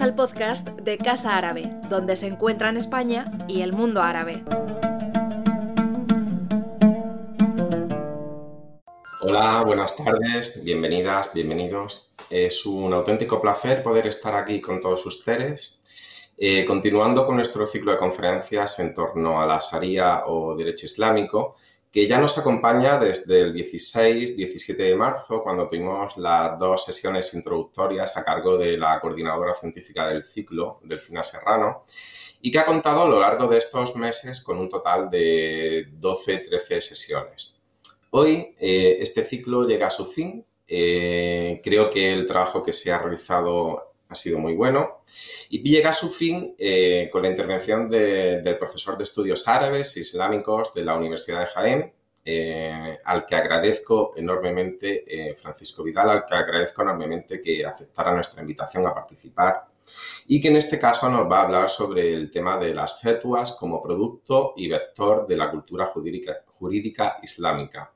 Al podcast de Casa Árabe, donde se encuentran España y el mundo árabe. Hola, buenas tardes, bienvenidas, bienvenidos. Es un auténtico placer poder estar aquí con todos ustedes, eh, continuando con nuestro ciclo de conferencias en torno a la Sharia o derecho islámico, que ya nos acompaña desde el 16-17 de marzo, cuando tuvimos las dos sesiones introductorias a cargo de la coordinadora científica del ciclo, Delfina Serrano, y que ha contado a lo largo de estos meses con un total de 12-13 sesiones. Hoy eh, este ciclo llega a su fin. Eh, creo que el trabajo que se ha realizado ha sido muy bueno. Y llega a su fin eh, con la intervención del profesor de estudios árabes e islámicos de la Universidad de Jaén, eh, al que agradezco enormemente, eh, Francisco Vidal, al que agradezco enormemente que aceptara nuestra invitación a participar y que en este caso nos va a hablar sobre el tema de las fetuas como producto y vector de la cultura jurídica islámica.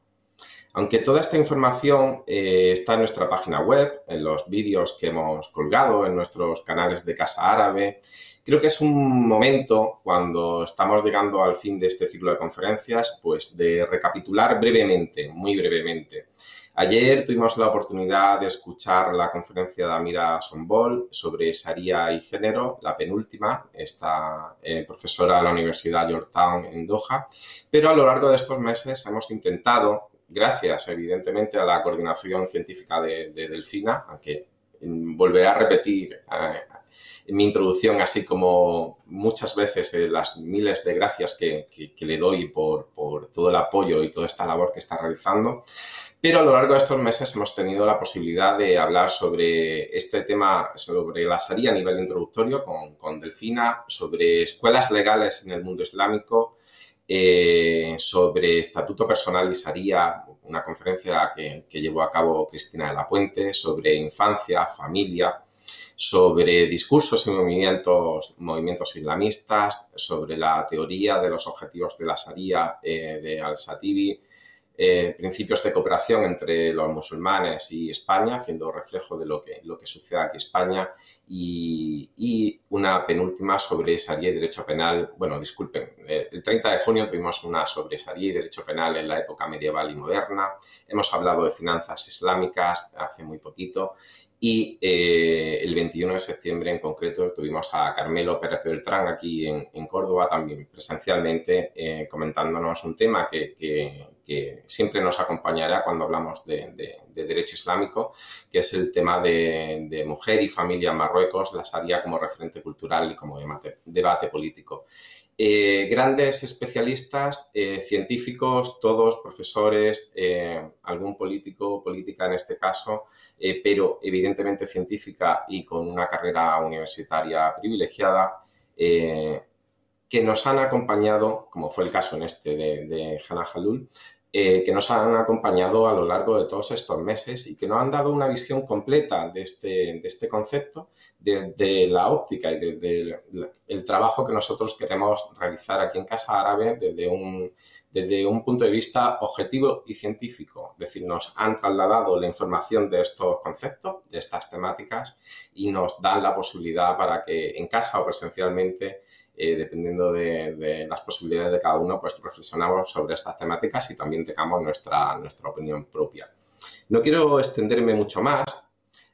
Aunque toda esta información eh, está en nuestra página web, en los vídeos que hemos colgado, en nuestros canales de Casa Árabe, creo que es un momento, cuando estamos llegando al fin de este ciclo de conferencias, pues de recapitular brevemente, muy brevemente. Ayer tuvimos la oportunidad de escuchar la conferencia de Amira Sombol sobre Sharia y género, la penúltima, esta eh, profesora de la Universidad Georgetown en Doha, pero a lo largo de estos meses hemos intentado gracias evidentemente a la coordinación científica de, Delfina, aunque volveré a repetir eh, en mi introducción, así como muchas veces eh, las miles de gracias que, le doy por, todo el apoyo y toda esta labor que está realizando. Pero a lo largo de estos meses hemos tenido la posibilidad de hablar sobre este tema, sobre la Sharia a nivel introductorio con, con Delfina, sobre escuelas legales en el mundo islámico, eh, sobre estatuto personal y Sharia, una conferencia que, llevó a cabo Cristina de la Puente, sobre infancia, familia, sobre discursos y movimientos, movimientos islamistas, sobre la teoría de los objetivos de la Sharia eh, de Al-Satibi, eh, principios de cooperación entre los musulmanes y España, haciendo reflejo de lo que, sucede aquí en España, y, una penúltima sobre Sharia y Derecho Penal. Bueno, disculpen, eh, el 30 de junio tuvimos una sobre Sharia y Derecho Penal en la época medieval y moderna. Hemos hablado de finanzas islámicas hace muy poquito y eh, el 21 de septiembre en concreto tuvimos a Carmelo Pérez Beltrán aquí en, Córdoba también presencialmente eh, comentándonos un tema que, siempre nos acompañará cuando hablamos de, derecho islámico, que es el tema de, mujer y familia en Marruecos, la Sharia como referente cultural y como debate político. Eh, grandes especialistas, eh, científicos, todos profesores, eh, algún político, política en este caso, pero evidentemente científica y con una carrera universitaria privilegiada, que nos han acompañado, como fue el caso en este de, de Hannah Halul, eh, que nos han acompañado a lo largo de todos estos meses y que nos han dado una visión completa de este, de este concepto desde la óptica y desde el, trabajo que nosotros queremos realizar aquí en Casa Árabe desde un, desde un punto de vista objetivo y científico. Es decir, nos han trasladado la información de estos conceptos, de estas temáticas y nos dan la posibilidad para que en casa o presencialmente eh, dependiendo de, las posibilidades de cada uno, pues reflexionamos sobre estas temáticas y también tengamos nuestra, nuestra opinión propia. No quiero extenderme mucho más.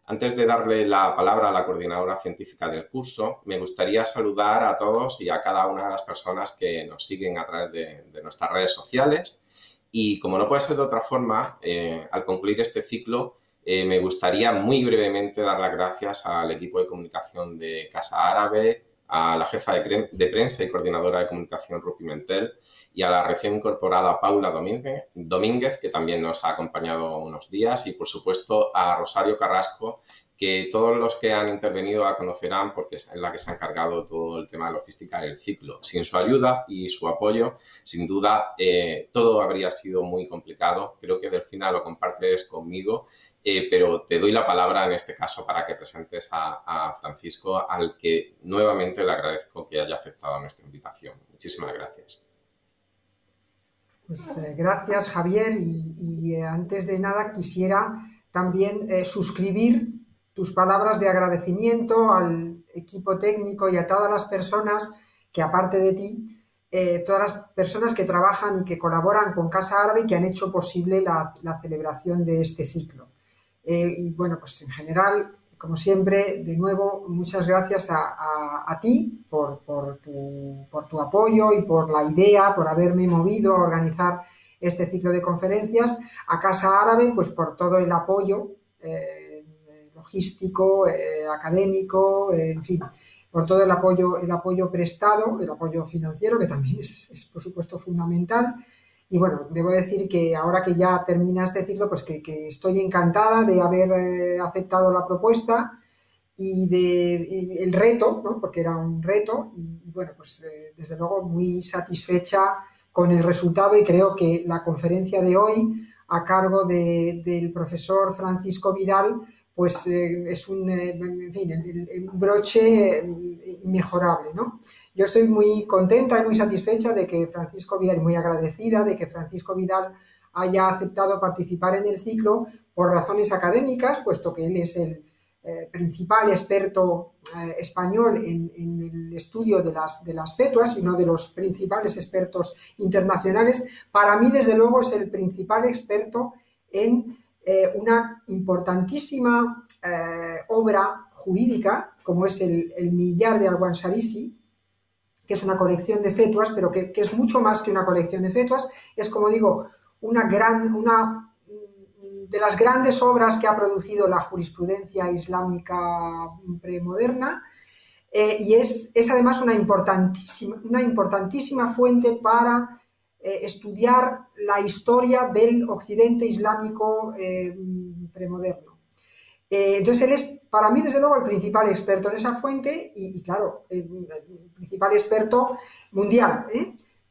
Antes de darle la palabra a la coordinadora científica del curso, me gustaría saludar a todos y a cada una de las personas que nos siguen a través de, nuestras redes sociales. Y como no puede ser de otra forma, eh, al concluir este ciclo, eh, me gustaría muy brevemente dar las gracias al equipo de comunicación de Casa Árabe, a la jefa de, prensa y coordinadora de comunicación Rupi Mentel y a la recién incorporada Paula Domínguez, que también nos ha acompañado unos días, y por supuesto a Rosario Carrasco, que todos los que han intervenido la conocerán porque es la que se ha encargado todo el tema de logística del ciclo. Sin su ayuda y su apoyo, sin duda, eh, todo habría sido muy complicado. Creo que Delfina lo compartes conmigo, eh, pero te doy la palabra en este caso para que presentes a, Francisco, al que nuevamente le agradezco que haya aceptado nuestra invitación. Muchísimas gracias. Pues eh, gracias, Javier. Y, antes de nada quisiera también suscribir tus palabras de agradecimiento al equipo técnico y a todas las personas que aparte de ti, eh, todas las personas que trabajan y que colaboran con Casa Árabe y que han hecho posible la, celebración de este ciclo. Eh, y bueno, pues en general, como siempre, de nuevo, muchas gracias a, ti por, tu, por, tu, apoyo y por la idea, por haberme movido a organizar este ciclo de conferencias, a Casa Árabe, pues por todo el apoyo logístico, eh, académico, eh, en fin, por todo el apoyo, el apoyo prestado, el apoyo financiero, que también es, por supuesto fundamental. Y bueno, debo decir que ahora que ya termina este ciclo, pues que, estoy encantada de haber eh, aceptado la propuesta y de el reto, ¿no? porque era un reto, y, bueno, pues desde luego muy satisfecha con el resultado y creo que la conferencia de hoy a cargo del profesor Francisco Vidal pues eh, es un, eh, en fin, el, broche eh, inmejorable, ¿no? Yo estoy muy contenta y muy satisfecha de que Francisco Vidal, y muy agradecida de que Francisco Vidal haya aceptado participar en el ciclo por razones académicas, puesto que él es el principal experto español en, el estudio de las, de las fetuas y uno de los principales expertos internacionales. Para mí, desde luego, es el principal experto en eh, una importantísima eh, obra jurídica, como es el, Millar de Sarisi, que es una colección de fetuas, pero que, es mucho más que una colección de fetuas, es como digo, una gran, una de las grandes obras que ha producido la jurisprudencia islámica premoderna, eh, y es, es, además una importantísima, una importantísima fuente para eh, estudiar la historia del occidente islámico eh, premoderno. Eh, entonces, él es, para mí, desde luego, el principal experto en esa fuente y, claro, el, principal experto mundial.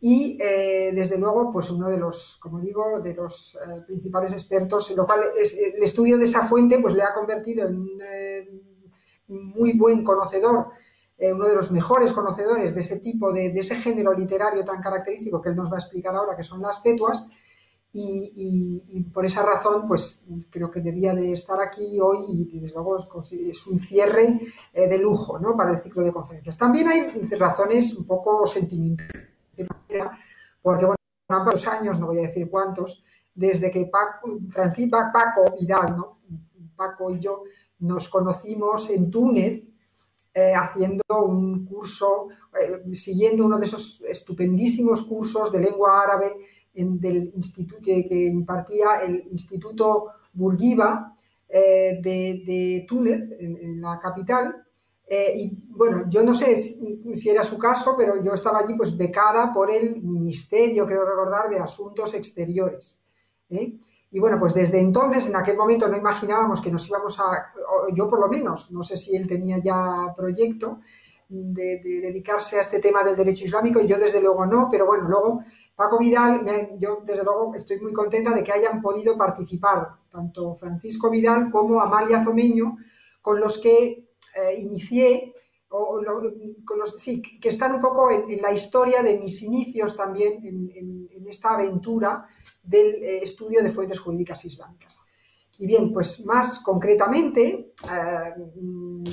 Y, desde luego, pues uno de los, como digo, de los principales expertos, en lo cual el estudio de esa fuente pues, le ha convertido en un muy buen conocedor eh, uno de los mejores conocedores de ese tipo, de, ese género literario tan característico que él nos va a explicar ahora, que son las fetuas, y, por esa razón, pues creo que debía de estar aquí hoy y desde luego es un cierre eh, de lujo ¿no? para el ciclo de conferencias. También hay razones un poco sentimentales, porque bueno, han varios años, no voy a decir cuántos, desde que Paco, Paco Vidal, ¿no? Paco y yo nos conocimos en Túnez eh, haciendo un curso, eh, siguiendo uno de esos estupendísimos cursos de lengua árabe del instituto que, impartía el Instituto Bourguiba eh, de, Túnez, en, la capital. y bueno, yo no sé si, era su caso, pero yo estaba allí pues becada por el Ministerio, creo recordar, de Asuntos Exteriores. Y bueno, pues desde entonces, en aquel momento no imaginábamos que nos íbamos a, yo por lo menos, no sé si él tenía ya proyecto de, dedicarse a este tema del derecho islámico, y yo desde luego no, pero bueno, luego Paco Vidal, yo desde luego estoy muy contenta de que hayan podido participar tanto Francisco Vidal como Amalia Zomeño, con los que eh, inicié o, con los, sí, que están un poco en, la historia de mis inicios también en, esta aventura del eh, estudio de fuentes jurídicas islámicas. Y bien, pues más concretamente, eh, mm,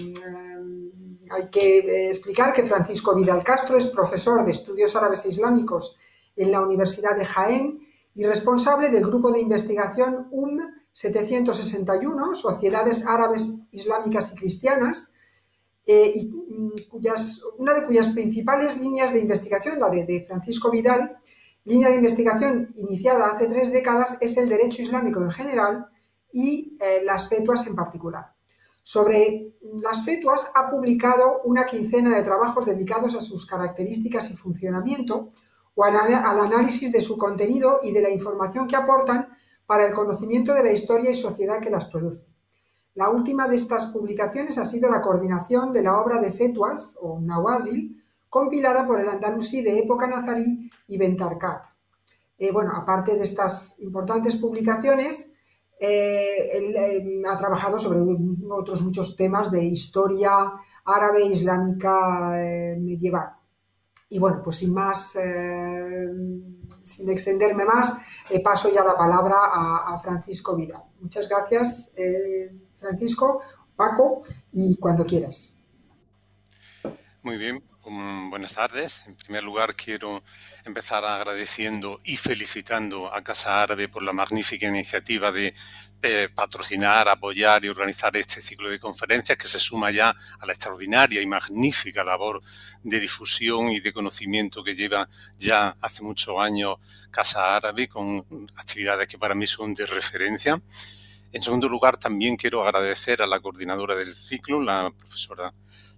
hay que eh, explicar que Francisco Vidal Castro es profesor de estudios árabes e islámicos en la Universidad de Jaén y responsable del grupo de investigación UM 761, Sociedades Árabes Islámicas y Cristianas, eh, y una de cuyas principales líneas de investigación, la de, Francisco Vidal, línea de investigación iniciada hace tres décadas, es el derecho islámico en general y eh, las fetuas en particular. Sobre las fetuas ha publicado una quincena de trabajos dedicados a sus características y funcionamiento o al análisis de su contenido y de la información que aportan para el conocimiento de la historia y sociedad que las produce. La última de estas publicaciones ha sido la coordinación de la obra de Fetuas o Nawazil, compilada por el andalusí de época nazarí y Bentarcat. Eh, bueno, aparte de estas importantes publicaciones, eh, él eh, ha trabajado sobre otros muchos temas de historia árabe islámica medieval. Y bueno, pues sin más, sin extenderme más, paso ya la palabra a, a Francisco Vidal. Muchas gracias. Francisco, Paco, y cuando quieras. Muy bien, buenas tardes. En primer lugar, quiero empezar agradeciendo y felicitando a Casa Árabe por la magnífica iniciativa de patrocinar, apoyar y organizar este ciclo de conferencias que se suma ya a la extraordinaria y magnífica labor de difusión y de conocimiento que lleva ya hace muchos años Casa Árabe con actividades que para mí son de referencia. En segundo lugar, también quiero agradecer a la coordinadora del ciclo, la profesora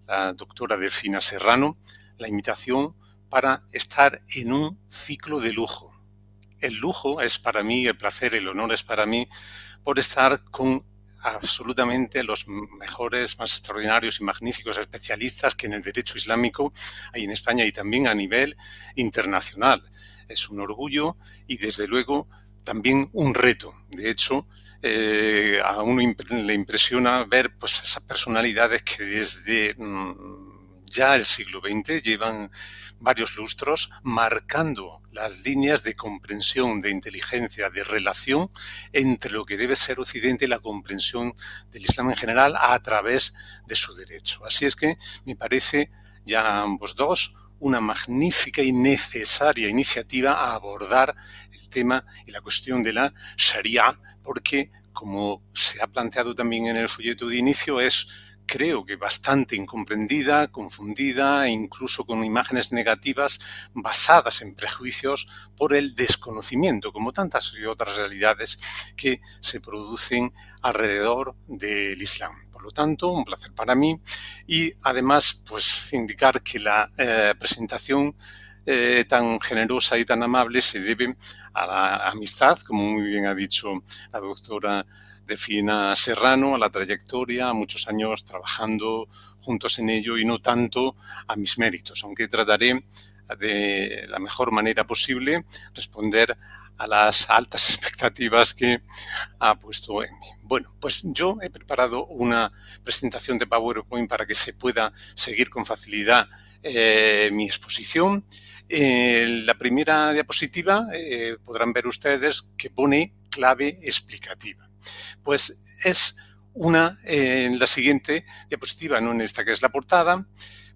la doctora Delfina Serrano, la invitación para estar en un ciclo de lujo. El lujo es para mí, el placer, el honor es para mí por estar con absolutamente los mejores, más extraordinarios y magníficos especialistas que en el derecho islámico hay en España y también a nivel internacional. Es un orgullo y desde luego también un reto. De hecho, eh, a uno le impresiona ver pues, esas personalidades que desde mm, ya el siglo XX llevan varios lustros marcando las líneas de comprensión, de inteligencia, de relación entre lo que debe ser Occidente y la comprensión del Islam en general a través de su derecho. Así es que me parece ya ambos dos una magnífica y necesaria iniciativa a abordar el tema y la cuestión de la Sharia porque, como se ha planteado también en el folleto de inicio, es creo que bastante incomprendida, confundida e incluso con imágenes negativas basadas en prejuicios por el desconocimiento, como tantas y otras realidades que se producen alrededor del Islam. Por lo tanto, un placer para mí y además pues indicar que la eh, presentación eh, tan generosa y tan amable se debe a la amistad, como muy bien ha dicho la doctora Defina Serrano, a la trayectoria, a muchos años trabajando juntos en ello y no tanto a mis méritos, aunque trataré de la mejor manera posible responder a las altas expectativas que ha puesto en mí. Bueno, pues yo he preparado una presentación de PowerPoint para que se pueda seguir con facilidad eh, mi exposición en la primera diapositiva eh, podrán ver ustedes que pone clave explicativa. Pues es una, en la siguiente diapositiva, no en esta que es la portada,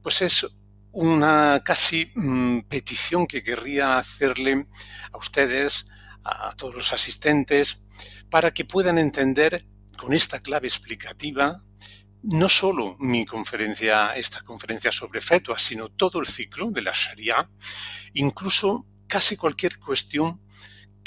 pues es una casi mm, petición que querría hacerle a ustedes, a todos los asistentes, para que puedan entender con esta clave explicativa no solo mi conferencia, esta conferencia sobre fetua, sino todo el ciclo de la Sharia, incluso casi cualquier cuestión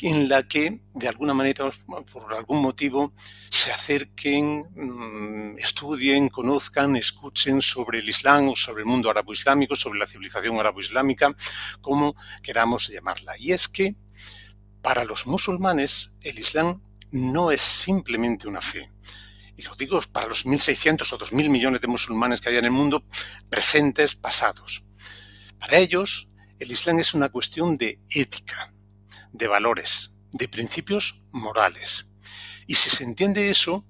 en la que de alguna manera, por algún motivo, se acerquen, mm, estudien, conozcan, escuchen sobre el Islam o sobre el mundo árabe-islámico, sobre la civilización árabe-islámica, como queramos llamarla. Y es que para los musulmanes el Islam no es simplemente una fe y lo digo para los 1.600 o 2.000 millones de musulmanes que hay en el mundo, presentes, pasados. Para ellos, el Islam es una cuestión de ética, de valores, de principios morales. Y si se entiende eso,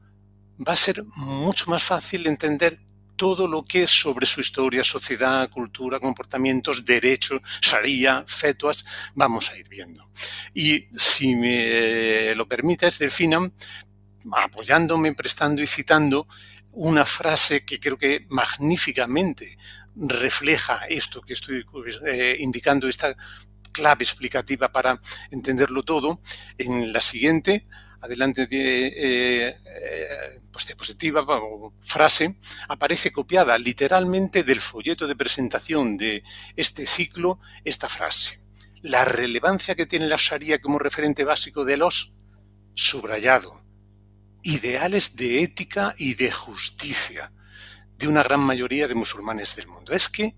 va a ser mucho más fácil entender todo lo que es sobre su historia, sociedad, cultura, comportamientos, derechos, sharia, fetuas, vamos a ir viendo. Y si me lo permites, Delfina, apoyándome, prestando y citando una frase que creo que magníficamente refleja esto que estoy eh, indicando, esta clave explicativa para entenderlo todo. En la siguiente, adelante de eh, pues diapositiva o frase, aparece copiada literalmente del folleto de presentación de este ciclo esta frase. La relevancia que tiene la Sharia como referente básico de los subrayado ideales de ética y de justicia de una gran mayoría de musulmanes del mundo. Es que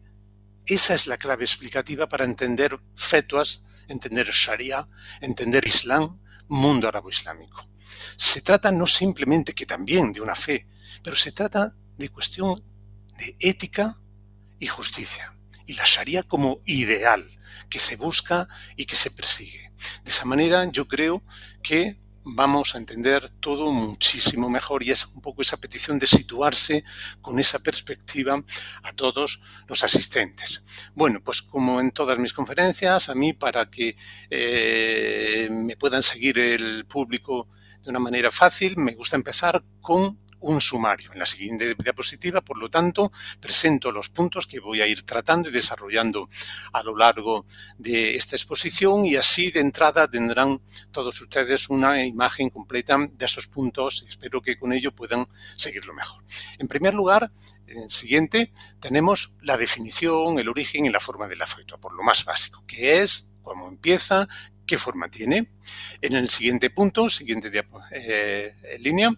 esa es la clave explicativa para entender fetuas, entender Sharia, entender Islam, mundo árabe-islámico. Se trata no simplemente que también de una fe, pero se trata de cuestión de ética y justicia. Y la Sharia como ideal que se busca y que se persigue. De esa manera yo creo que vamos a entender todo muchísimo mejor y es un poco esa petición de situarse con esa perspectiva a todos los asistentes. Bueno, pues como en todas mis conferencias, a mí para que eh, me puedan seguir el público de una manera fácil, me gusta empezar con un sumario. En la siguiente diapositiva, por lo tanto, presento los puntos que voy a ir tratando y desarrollando a lo largo de esta exposición y así de entrada tendrán todos ustedes una imagen completa de esos puntos espero que con ello puedan seguirlo mejor. En primer lugar, en siguiente, tenemos la definición, el origen y la forma de la por lo más básico, que es cómo empieza, qué forma tiene. En el siguiente punto, siguiente eh, línea,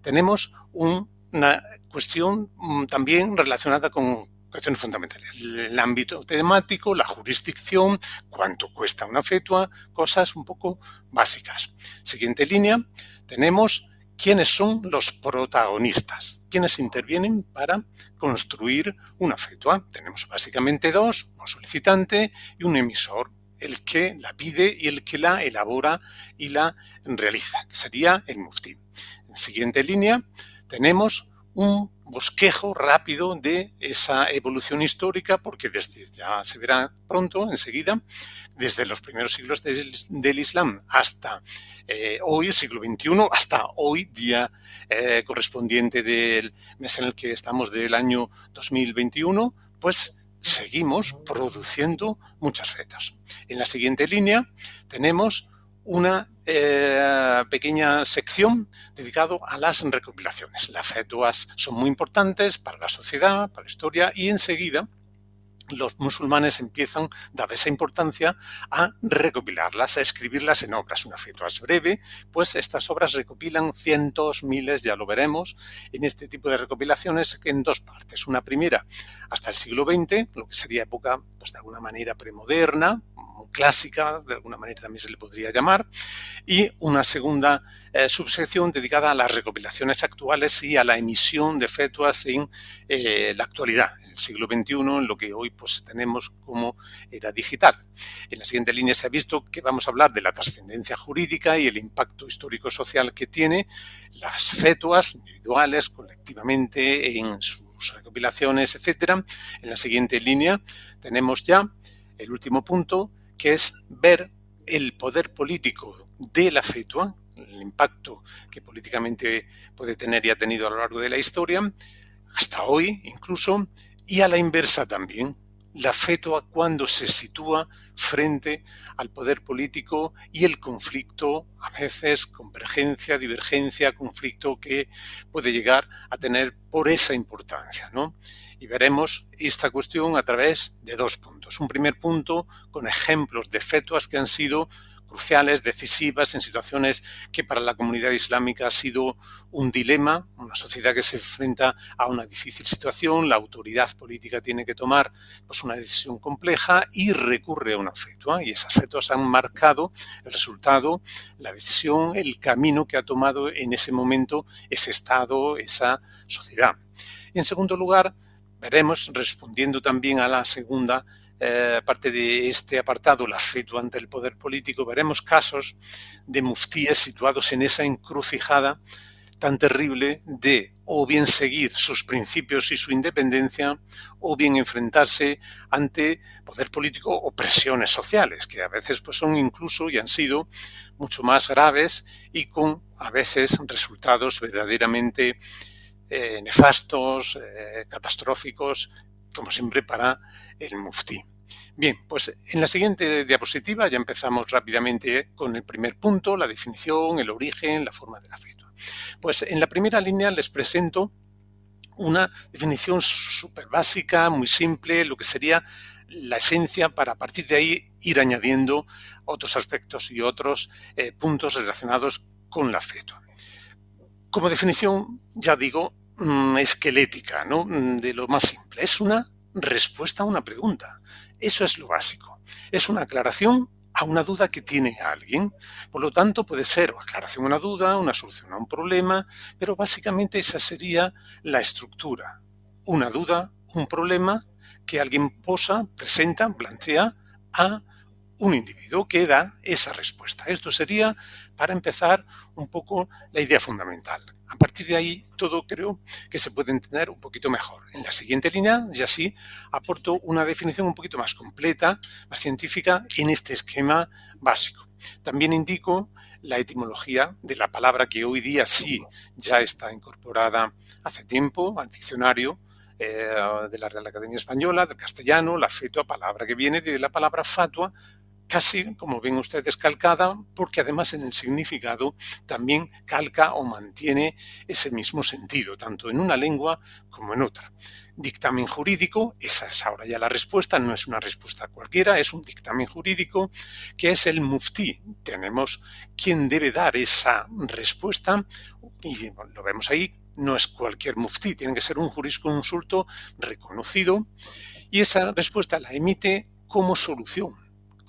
tenemos una cuestión mm, también relacionada con cuestiones fundamentales. El ámbito temático, la jurisdicción, cuánto cuesta una fetua, cosas un poco básicas. Siguiente línea, tenemos quiénes son los protagonistas, quiénes intervienen para construir una fetua. Tenemos básicamente dos, un solicitante y un emisor el que la pide y el que la elabora y la realiza, que sería el mufti. En siguiente línea tenemos un bosquejo rápido de esa evolución histórica, porque desde, ya se verá pronto, enseguida, desde los primeros siglos del, Islam hasta eh, hoy, el siglo XXI, hasta hoy, día eh, correspondiente del mes en el que estamos del año 2021, pues seguimos produciendo muchas fetas. En la siguiente línea tenemos una eh, pequeña sección dedicada a las recopilaciones. Las fetuas son muy importantes para la sociedad, para la historia y enseguida los musulmanes empiezan, dada esa importancia, a recopilarlas, a escribirlas en obras. Una fetua es breve, pues estas obras recopilan cientos, miles, ya lo veremos, en este tipo de recopilaciones en dos partes. Una primera hasta el siglo XX, lo que sería época, pues de alguna manera premoderna, clásica, de alguna manera también se le podría llamar, y una segunda eh, subsección dedicada a las recopilaciones actuales y a la emisión de fetuas en eh, la actualidad, siglo XXI, en lo que hoy pues, tenemos como era digital. En la siguiente línea se ha visto que vamos a hablar de la trascendencia jurídica y el impacto histórico-social que tiene las fetuas individuales, colectivamente, en sus recopilaciones, etc. En la siguiente línea tenemos ya el último punto, que es ver el poder político de la fetua, el impacto que políticamente puede tener y ha tenido a lo largo de la historia, hasta hoy incluso, y a la inversa también, la fetua cuando se sitúa frente al poder político y el conflicto, a veces convergencia, divergencia, conflicto que puede llegar a tener por esa importancia. ¿no? Y veremos esta cuestión a través de dos puntos. Un primer punto con ejemplos de fetuas que han sido cruciales, decisivas, en situaciones que para la comunidad islámica ha sido un dilema, una sociedad que se enfrenta a una difícil situación, la autoridad política tiene que tomar pues, una decisión compleja y recurre a una fetua. Y esas fetuas han marcado el resultado, la decisión, el camino que ha tomado en ese momento ese Estado, esa sociedad. En segundo lugar, veremos, respondiendo también a la segunda eh, parte de este apartado, la fetua ante el poder político, veremos casos de muftíes situados en esa encrucijada tan terrible de o bien seguir sus principios y su independencia o bien enfrentarse ante poder político o presiones sociales, que a veces pues, son incluso y han sido mucho más graves y con a veces resultados verdaderamente eh, nefastos, eh, catastróficos, como siempre, para el mufti. Bien, pues en la siguiente diapositiva ya empezamos rápidamente con el primer punto, la definición, el origen, la forma de la fetua. Pues en la primera línea les presento una definición súper básica, muy simple, lo que sería la esencia para a partir de ahí ir añadiendo otros aspectos y otros eh, puntos relacionados con la fetua. Como definición, ya digo, esquelética, ¿no? Mm, de lo más simple. Es una respuesta a una pregunta. Eso es lo básico. Es una aclaración a una duda que tiene alguien. Por lo tanto, puede ser aclaración a una duda, una solución a un problema, pero básicamente esa sería la estructura. Una duda, un problema que alguien posa, presenta, plantea a un individuo que da esa respuesta. Esto sería, para empezar, un poco la idea fundamental. A partir de ahí, todo creo que se puede entender un poquito mejor. En la siguiente línea, ya sí, aporto una definición un poquito más completa, más científica, en este esquema básico. También indico la etimología de la palabra que hoy día sí ya está incorporada hace tiempo al diccionario eh, de la Real Academia Española, del castellano, la fetua, palabra que viene de la palabra fatua, casi, como ven ustedes, calcada, porque además en el significado también calca o mantiene ese mismo sentido, tanto en una lengua como en otra. Dictamen jurídico, esa es ahora ya la respuesta, no es una respuesta cualquiera, es un dictamen jurídico que es el muftí. Tenemos quien debe dar esa respuesta y lo vemos ahí, no es cualquier muftí, tiene que ser un jurisconsulto reconocido y esa respuesta la emite como solución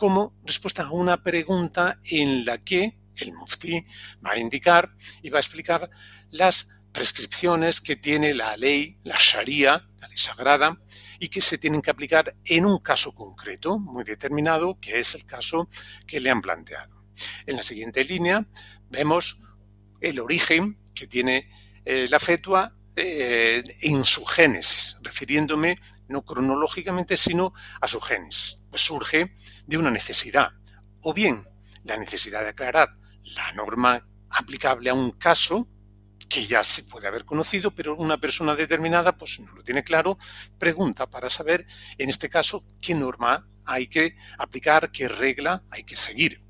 como respuesta a una pregunta en la que el mufti va a indicar y va a explicar las prescripciones que tiene la ley, la Sharia, la ley sagrada, y que se tienen que aplicar en un caso concreto, muy determinado, que es el caso que le han planteado. En la siguiente línea vemos el origen que tiene eh, la fetua eh, en su génesis, refiriéndome no cronológicamente, sino a su génesis. Surge de una necesidad, o bien la necesidad de aclarar la norma aplicable a un caso que ya se puede haber conocido, pero una persona determinada pues no lo tiene claro, pregunta para saber, en este caso, qué norma hay que aplicar, qué regla hay que seguir.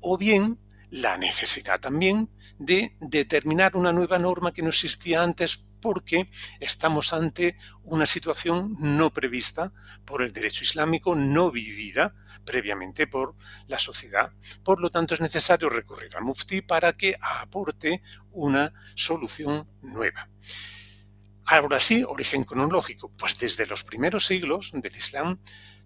O bien la necesidad también de determinar una nueva norma que no existía antes porque estamos ante una situación no prevista por el derecho islámico, no vivida previamente por la sociedad. Por lo tanto, es necesario recurrir al mufti para que aporte una solución nueva. Ahora sí, origen cronológico. Pues desde los primeros siglos del Islam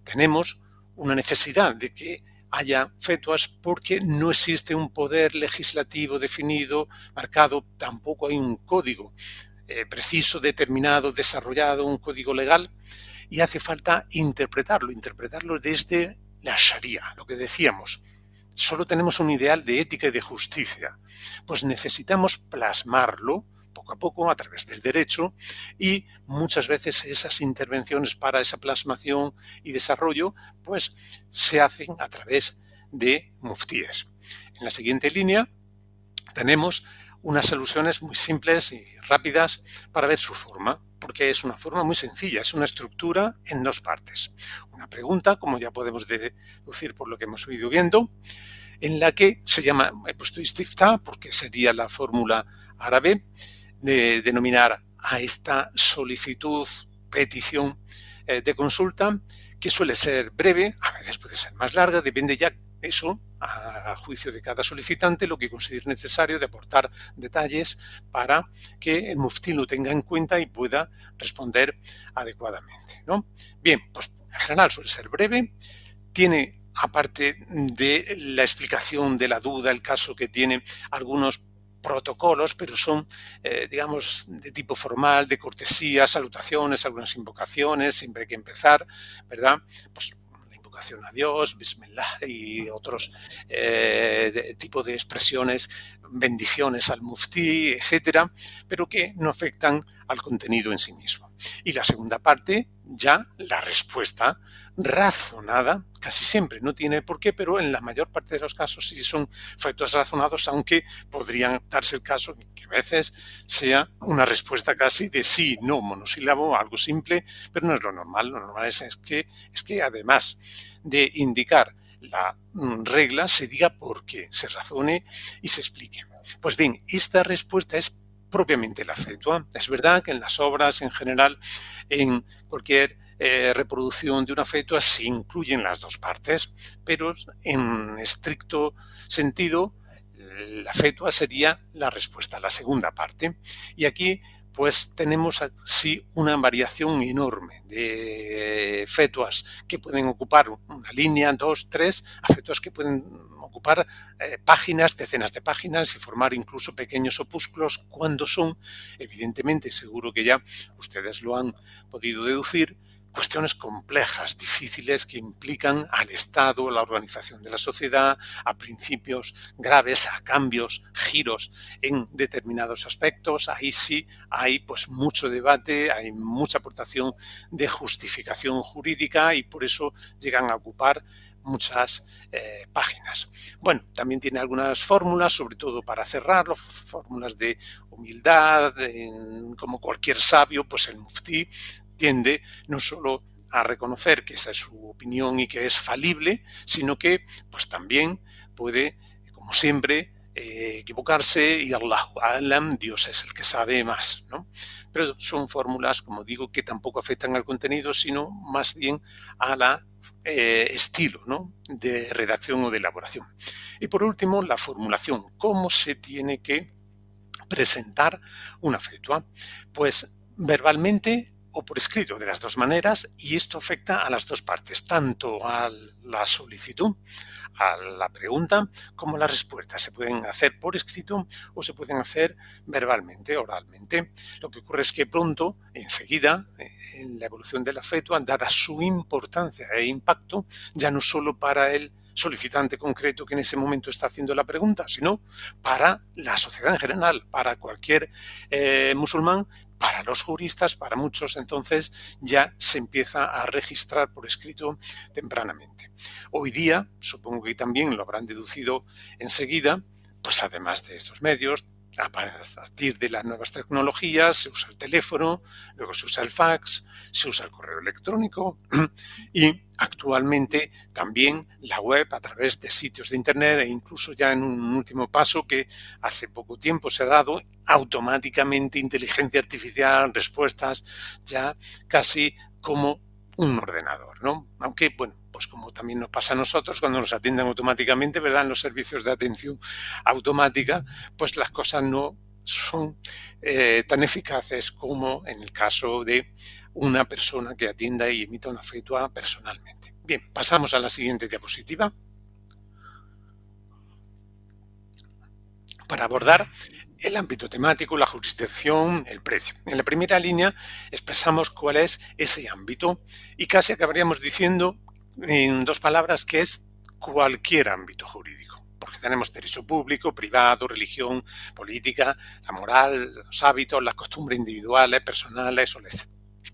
tenemos una necesidad de que haya fetuas porque no existe un poder legislativo definido, marcado, tampoco hay un código eh, preciso, determinado, desarrollado, un código legal, y hace falta interpretarlo, interpretarlo desde la Sharia, lo que decíamos. Solo tenemos un ideal de ética y de justicia, pues necesitamos plasmarlo poco a poco a través del derecho y muchas veces esas intervenciones para esa plasmación y desarrollo pues se hacen a través de muftíes. En la siguiente línea tenemos unas soluciones muy simples y rápidas para ver su forma, porque es una forma muy sencilla, es una estructura en dos partes. Una pregunta, como ya podemos deducir por lo que hemos ido viendo, en la que se llama, he puesto istifta porque sería la fórmula árabe de denominar a esta solicitud, petición eh, de consulta, que suele ser breve, a veces puede ser más larga, depende ya eso a juicio de cada solicitante lo que considere necesario de aportar detalles para que el mufti lo tenga en cuenta y pueda responder adecuadamente. ¿no? Bien, pues en general suele ser breve, tiene aparte de la explicación de la duda, el caso que tiene algunos protocolos, pero son, eh, digamos, de tipo formal, de cortesía, salutaciones, algunas invocaciones, siempre hay que empezar, ¿verdad? Pues a Dios, Bismillah y otros eh, tipos de expresiones, bendiciones al muftí, etcétera, pero que no afectan al contenido en sí mismo. Y la segunda parte, ya la respuesta razonada, casi siempre no tiene por qué, pero en la mayor parte de los casos sí son efectos razonados, aunque podrían darse el caso que a veces sea una respuesta casi de sí, no, monosílabo, algo simple, pero no es lo normal. Lo normal es, que, es que además de indicar la mm, regla, se diga por qué, se razone y se explique. Pues bien, esta respuesta es propiamente la fetua. Es verdad que en las obras en general, en cualquier eh, reproducción de una fetua se incluyen las dos partes, pero en estricto sentido la fetua sería la respuesta, la segunda parte. Y aquí pues tenemos así una variación enorme de fetuas que pueden ocupar una línea, dos, tres, a fetuas que pueden ocupar eh, páginas, decenas de páginas y formar incluso pequeños opúsculos cuando son, evidentemente, seguro que ya ustedes lo han podido deducir, cuestiones complejas, difíciles, que implican al Estado, a la organización de la sociedad, a principios graves, a cambios, giros en determinados aspectos. Ahí sí hay pues mucho debate, hay mucha aportación de justificación jurídica y por eso llegan a ocupar muchas eh, páginas. bueno, también tiene algunas fórmulas, sobre todo para cerrarlo, fórmulas de humildad, como cualquier sabio, pues el muftí tiende no solo a reconocer que esa es su opinión y que es falible, sino que pues también puede, como siempre, eh, equivocarse y Allah Alam, Dios es el que sabe más. ¿no? Pero son fórmulas, como digo, que tampoco afectan al contenido, sino más bien a la eh, estilo ¿no? de redacción o de elaboración. Y por último, la formulación. ¿Cómo se tiene que presentar una fetua? Pues verbalmente o por escrito, de las dos maneras, y esto afecta a las dos partes, tanto a la solicitud, a la pregunta, como a la respuesta. Se pueden hacer por escrito o se pueden hacer verbalmente, oralmente. Lo que ocurre es que pronto, enseguida, en la evolución de la fetua, dada su importancia e impacto, ya no solo para el solicitante concreto que en ese momento está haciendo la pregunta, sino para la sociedad en general, para cualquier eh, musulmán, para los juristas, para muchos, entonces ya se empieza a registrar por escrito tempranamente. Hoy día, supongo que también lo habrán deducido enseguida, pues además de estos medios, a partir de las nuevas tecnologías se usa el teléfono, luego se usa el fax, se usa el correo electrónico y actualmente también la web a través de sitios de internet e incluso ya en un último paso que hace poco tiempo se ha dado automáticamente inteligencia artificial, respuestas ya casi como un ordenador, ¿no? Aunque, bueno, pues como también nos pasa a nosotros cuando nos atienden automáticamente, ¿verdad? En los servicios de atención automática, pues las cosas no son eh, tan eficaces como en el caso de una persona que atienda y emita una fetua personalmente. Bien, pasamos a la siguiente diapositiva. Para abordar el ámbito temático, la jurisdicción, el precio. En la primera línea expresamos cuál es ese ámbito y casi acabaríamos diciendo en dos palabras que es cualquier ámbito jurídico, porque tenemos derecho público, privado, religión, política, la moral, los hábitos, las costumbres individuales, personales,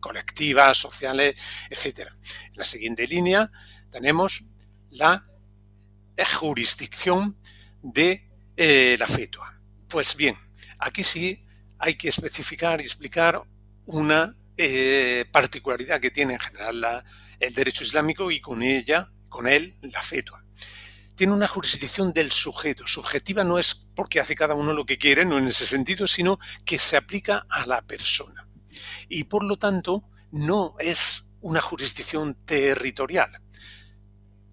colectivas, sociales, etc. En la siguiente línea tenemos la jurisdicción de eh, la fetua. Pues bien, aquí sí hay que especificar y explicar una eh, particularidad que tiene en general el derecho islámico y con ella, con él, la fetua. Tiene una jurisdicción del sujeto. Subjetiva no es porque hace cada uno lo que quiere, no en ese sentido, sino que se aplica a la persona. Y por lo tanto, no es una jurisdicción territorial.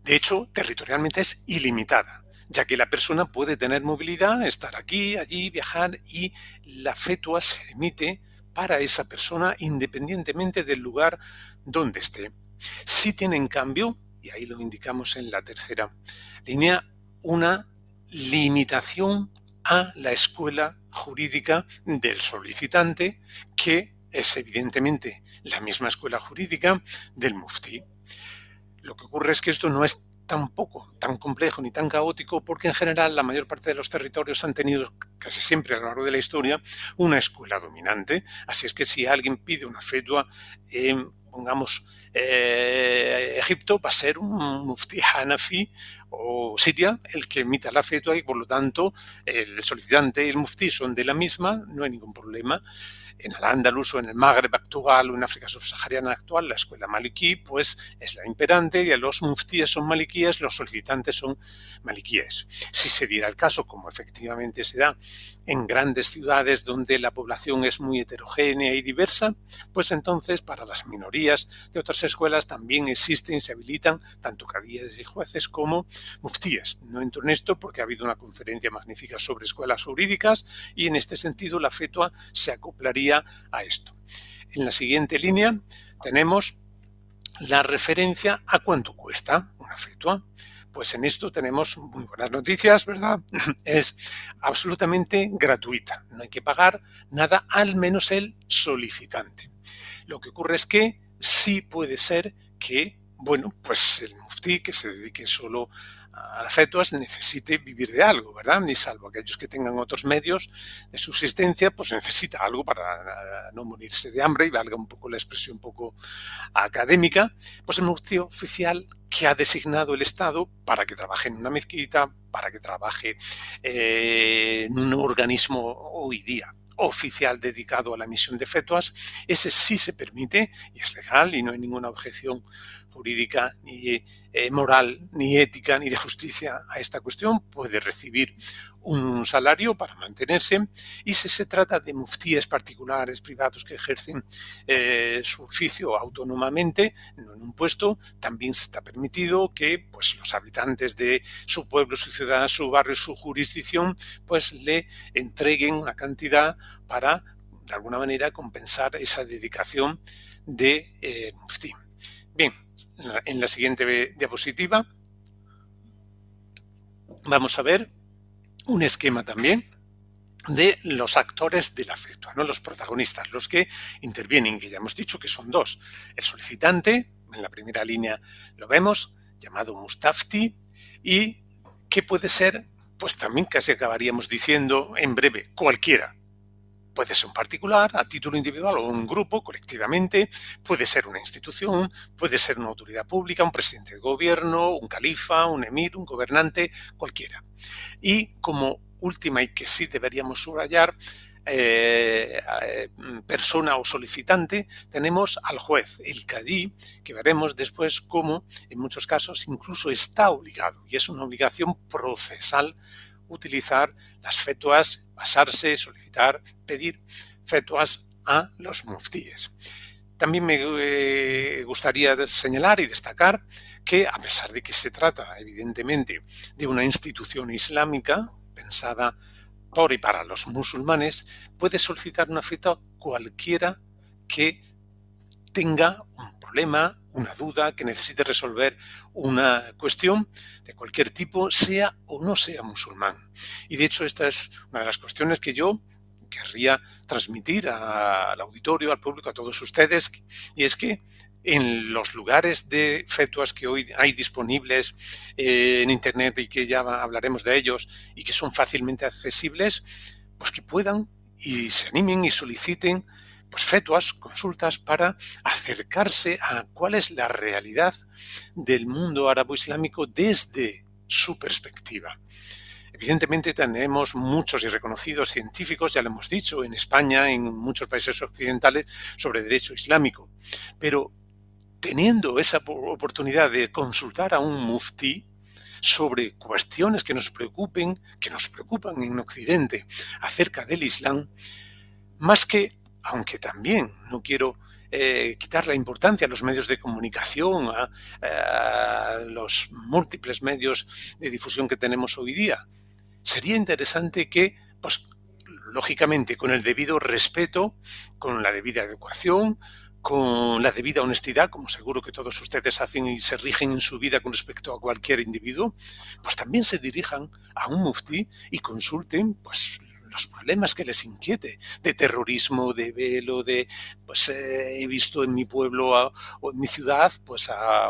De hecho, territorialmente es ilimitada ya que la persona puede tener movilidad, estar aquí, allí, viajar y la fetua se emite para esa persona independientemente del lugar donde esté. Si tiene en cambio, y ahí lo indicamos en la tercera línea, una limitación a la escuela jurídica del solicitante, que es evidentemente la misma escuela jurídica del mufti. Lo que ocurre es que esto no es tampoco tan complejo ni tan caótico porque en general la mayor parte de los territorios han tenido casi siempre a lo largo de la historia una escuela dominante. Así es que si alguien pide una fetua en, pongamos, eh, Egipto, va a ser un mufti hanafi o siria el que emita la fetua y por lo tanto el solicitante y el mufti son de la misma, no hay ningún problema en el Andalus o en el Magreb actual o en África subsahariana actual, la escuela maliquí pues es la imperante y los muftíes son maliquíes, los solicitantes son maliquíes. Si se diera el caso, como efectivamente se da en grandes ciudades donde la población es muy heterogénea y diversa, pues entonces para las minorías de otras escuelas también existen y se habilitan tanto cadíes y jueces como muftíes. No entro en esto porque ha habido una conferencia magnífica sobre escuelas jurídicas y en este sentido la fetua se acoplaría a esto. En la siguiente línea tenemos la referencia a cuánto cuesta una fetua. Pues en esto tenemos muy buenas noticias, ¿verdad? Es absolutamente gratuita. No hay que pagar nada, al menos el solicitante. Lo que ocurre es que sí puede ser que, bueno, pues el mufti que se dedique solo a las fetuas necesite vivir de algo, ¿verdad? Ni salvo aquellos que tengan otros medios de subsistencia, pues necesita algo para no morirse de hambre y valga un poco la expresión un poco académica, pues el mufti oficial que ha designado el Estado para que trabaje en una mezquita, para que trabaje eh, en un organismo hoy día oficial dedicado a la emisión de fetuas, ese sí se permite y es legal y no hay ninguna objeción jurídica ni eh, moral, ni ética, ni de justicia a esta cuestión, puede recibir un salario para mantenerse y si se trata de muftíes particulares privados que ejercen eh, su oficio autónomamente, no en un puesto, también se está permitido que pues, los habitantes de su pueblo, su ciudad, su barrio, su jurisdicción, pues le entreguen una cantidad para de alguna manera compensar esa dedicación de eh, muftí. Bien, en la siguiente diapositiva vamos a ver un esquema también de los actores de la ¿no? los protagonistas, los que intervienen, que ya hemos dicho que son dos. El solicitante, en la primera línea lo vemos, llamado Mustafti, y que puede ser, pues también casi acabaríamos diciendo en breve, cualquiera, Puede ser un particular, a título individual o un grupo, colectivamente, puede ser una institución, puede ser una autoridad pública, un presidente de gobierno, un califa, un emir, un gobernante, cualquiera. Y como última y que sí deberíamos subrayar, eh, eh, persona o solicitante, tenemos al juez, el cadí, que veremos después cómo en muchos casos incluso está obligado y es una obligación procesal utilizar las fetuas, basarse, solicitar, pedir fetuas a los muftíes. También me eh, gustaría señalar y destacar que, a pesar de que se trata, evidentemente, de una institución islámica pensada por y para los musulmanes, puede solicitar una fetua cualquiera que tenga un problema, una duda, que necesite resolver una cuestión de cualquier tipo, sea o no sea musulmán. Y de hecho esta es una de las cuestiones que yo querría transmitir al auditorio, al público, a todos ustedes, y es que en los lugares de fetuas que hoy hay disponibles eh, en Internet y que ya hablaremos de ellos y que son fácilmente accesibles, pues que puedan y se animen y soliciten pues, fetuas, consultas para acercarse a cuál es la realidad del mundo árabe-islámico desde su perspectiva. Evidentemente tenemos muchos y reconocidos científicos, ya lo hemos dicho, en España, en muchos países occidentales, sobre derecho islámico. Pero teniendo esa oportunidad de consultar a un muftí sobre cuestiones que nos preocupen, que nos preocupan en Occidente acerca del Islam, más que aunque también no quiero eh, quitar la importancia a los medios de comunicación, a, los múltiples medios de difusión que tenemos hoy día. Sería interesante que, pues, lógicamente, con el debido respeto, con la debida educación, con la debida honestidad, como seguro que todos ustedes hacen y se rigen en su vida con respecto a cualquier individuo, pues también se dirijan a un mufti y consulten pues los problemas que les inquiete, de terrorismo, de velo, de, pues eh, he visto en mi pueblo o en mi ciudad, pues a,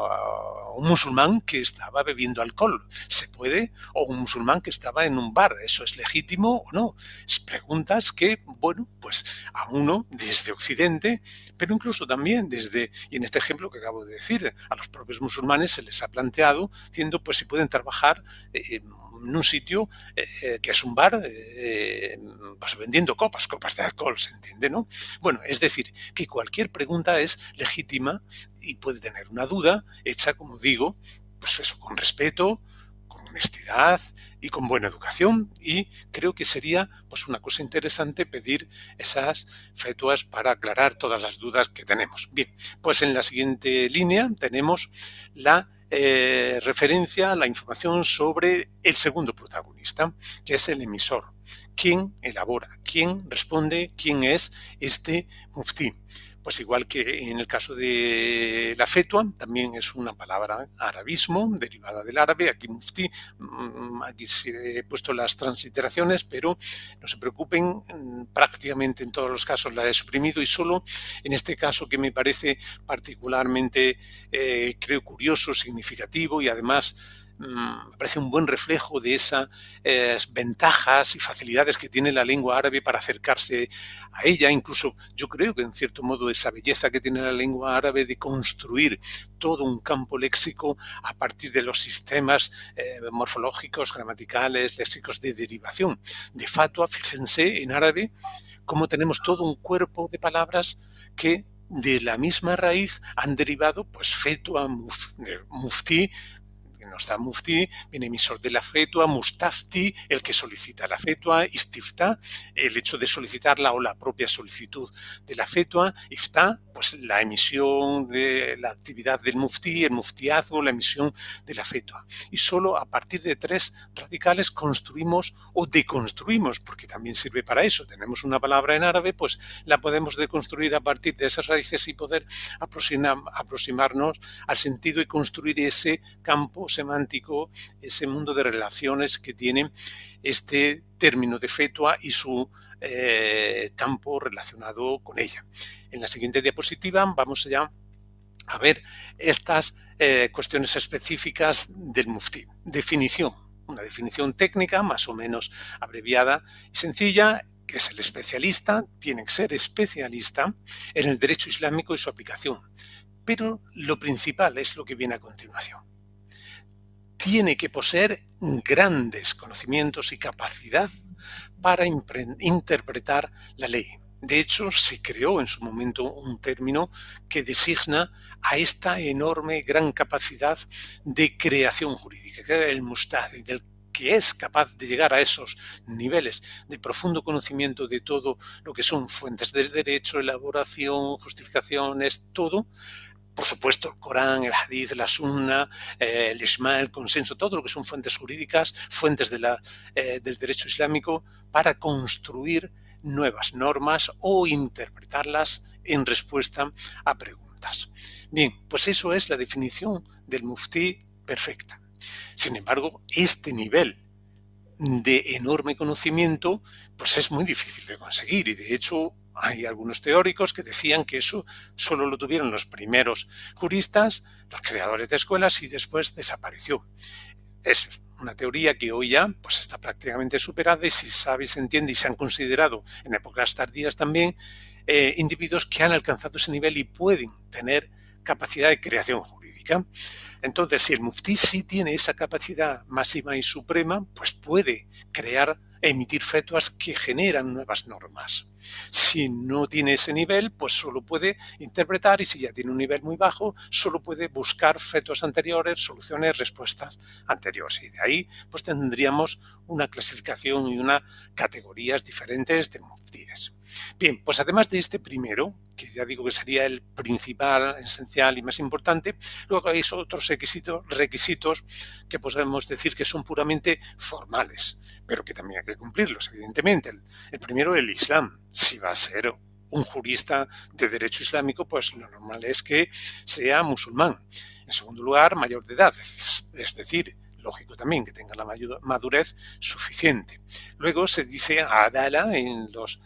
un musulmán que estaba bebiendo alcohol, ¿se puede? O un musulmán que estaba en un bar, ¿eso es legítimo o no? Es preguntas que, bueno, pues a uno desde Occidente, pero incluso también desde, y en este ejemplo que acabo de decir, a los propios musulmanes se les ha planteado, diciendo, pues si pueden trabajar eh, en un sitio eh, eh, que es un bar, eh, pues vendiendo copas, copas de alcohol, ¿se entiende? ¿no? Bueno, es decir, que cualquier pregunta es legítima y puede tener una duda hecha, como digo, pues eso, con respeto, con honestidad y con buena educación y creo que sería pues una cosa interesante pedir esas fetuas para aclarar todas las dudas que tenemos. Bien, pues en la siguiente línea tenemos la eh, referencia a la información sobre el segundo protagonista, que es el emisor. ¿Quién elabora? ¿Quién responde? ¿Quién es este muftí? Pues igual que en el caso de la fetua, también es una palabra arabismo, derivada del árabe. Aquí mufti, mm, aquí he puesto las transliteraciones, pero no se preocupen, mm, prácticamente en todos los casos la he suprimido y solo en este caso que me parece particularmente, eh, creo, curioso, significativo y además me parece un buen reflejo de esas eh, ventajas y facilidades que tiene la lengua árabe para acercarse a ella. Incluso yo creo que en cierto modo esa belleza que tiene la lengua árabe de construir todo un campo léxico a partir de los sistemas eh, morfológicos, gramaticales, léxicos de derivación. De fatua, fíjense en árabe cómo tenemos todo un cuerpo de palabras que de la misma raíz han derivado pues fetua, mufti, no está mufti, viene emisor de la fetua, mustafti, el que solicita la fetua, istifta, el hecho de solicitarla o la propia solicitud de la fetua, ifta, pues la emisión de la actividad del mufti, el muftiazgo, la emisión de la fetua. Y solo a partir de tres radicales construimos o deconstruimos, porque también sirve para eso. Tenemos una palabra en árabe, pues la podemos deconstruir a partir de esas raíces y poder aproximarnos al sentido y construir ese campo semántico, ese mundo de relaciones que tiene este término de fetua y su eh, campo relacionado con ella. En la siguiente diapositiva vamos ya a ver estas eh, cuestiones específicas del mufti. Definición, una definición técnica más o menos abreviada y sencilla, que es el especialista, tiene que ser especialista en el derecho islámico y su aplicación. Pero lo principal es lo que viene a continuación tiene que poseer grandes conocimientos y capacidad para interpretar la ley. De hecho, se creó en su momento un término que designa a esta enorme gran capacidad de creación jurídica, que era el mustadi, del que es capaz de llegar a esos niveles de profundo conocimiento de todo lo que son fuentes del derecho, elaboración, justificaciones, todo, por supuesto, el Corán, el Hadith, la Sunna, eh, el Isma, el consenso, todo lo que son fuentes jurídicas, fuentes eh, del derecho islámico, para construir nuevas normas o interpretarlas en respuesta a preguntas. Bien, pues eso es la definición del muftí perfecta. Sin embargo, este nivel de enorme conocimiento, pues es muy difícil de conseguir y de hecho hay algunos teóricos que decían que eso solo lo tuvieron los primeros juristas, los creadores de escuelas y después desapareció. Es una teoría que hoy ya pues, está prácticamente superada y si sabe, se entiende y se han considerado en épocas tardías también eh, individuos que han alcanzado ese nivel y pueden tener capacidad de creación jurídica. Entonces, si el muftí sí tiene esa capacidad máxima y suprema, pues puede crear emitir fetuas que generan nuevas normas. Si no tiene ese nivel, pues solo puede interpretar y si ya tiene un nivel muy bajo, solo puede buscar fetuas anteriores, soluciones, respuestas anteriores. Y de ahí pues tendríamos una clasificación y unas categorías diferentes de muftíes. Bien, pues además de este primero, que ya digo que sería el principal, esencial y más importante, luego hay otros requisitos, requisitos que podemos decir que son puramente formales, pero que también hay que cumplirlos, evidentemente. El, primero, el Islam. Si va a ser un jurista de derecho islámico, pues lo normal es que sea musulmán. En segundo lugar, mayor de edad, es decir, lógico también que tenga la madurez suficiente. Luego se dice adala en los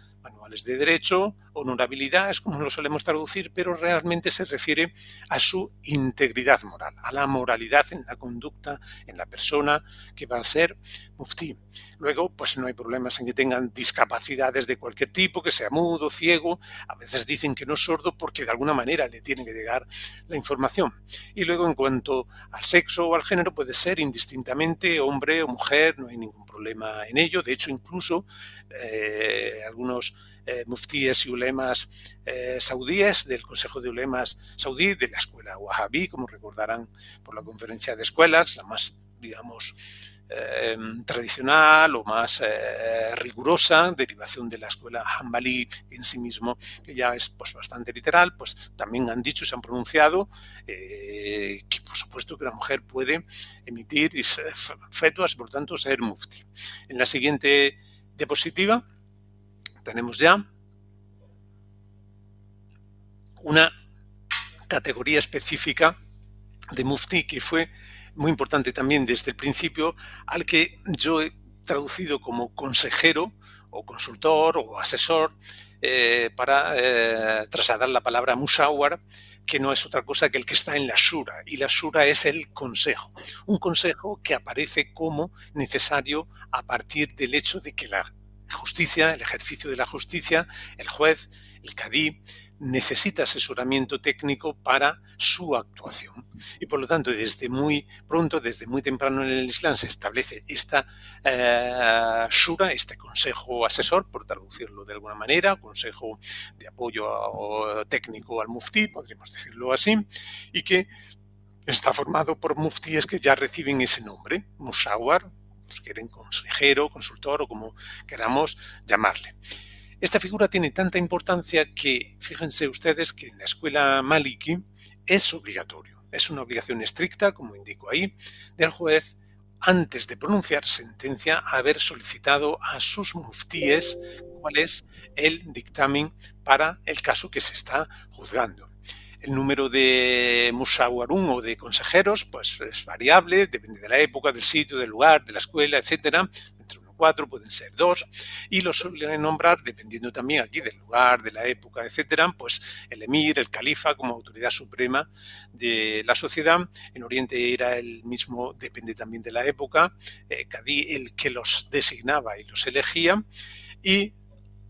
de derecho, honorabilidad es como lo solemos traducir, pero realmente se refiere a su integridad moral, a la moralidad en la conducta, en la persona que va a ser muftí. Luego, pues no hay problemas en que tengan discapacidades de cualquier tipo, que sea mudo, ciego. A veces dicen que no es sordo porque de alguna manera le tiene que llegar la información. Y luego, en cuanto al sexo o al género, puede ser indistintamente hombre o mujer, no hay ningún problema en ello. De hecho, incluso eh, algunos eh, muftíes y ulemas eh, saudíes del Consejo de Ulemas saudí, de la escuela Wahhabí, como recordarán por la conferencia de escuelas, la más, digamos, Em, tradicional o más eh, rigurosa, derivación de la escuela Hanbali en sí mismo, que ya es pues, bastante literal, pues también han dicho, se han pronunciado eh, que por supuesto que la mujer puede emitir fetuas, por tanto ser mufti. En la siguiente diapositiva tenemos ya una categoría específica de mufti que fue muy importante también desde el principio, al que yo he traducido como consejero o consultor o asesor eh, para eh, trasladar la palabra musawar, que no es otra cosa que el que está en la shura. Y la shura es el consejo. Un consejo que aparece como necesario a partir del hecho de que la justicia, el ejercicio de la justicia, el juez, el cadí, necesita asesoramiento técnico para su actuación. Y por lo tanto, desde muy pronto, desde muy temprano en el Islam, se establece esta eh, shura, este consejo asesor, por traducirlo de alguna manera, consejo de apoyo técnico al mufti, podríamos decirlo así, y que está formado por muftíes que ya reciben ese nombre, musawar, pues quieren consejero, consultor o como queramos llamarle. Esta figura tiene tanta importancia que, fíjense ustedes que en la escuela Maliki es obligatorio, es una obligación estricta, como indico ahí, del juez antes de pronunciar sentencia haber solicitado a sus muftíes cuál es el dictamen para el caso que se está juzgando. El número de musawarun o de consejeros pues es variable, depende de la época, del sitio, del lugar, de la escuela, etcétera cuatro, pueden ser dos, y los suelen nombrar, dependiendo también aquí del lugar, de la época, etcétera, pues el emir, el califa como autoridad suprema de la sociedad. En Oriente era el mismo, depende también de la época, eh, el que los designaba y los elegía. Y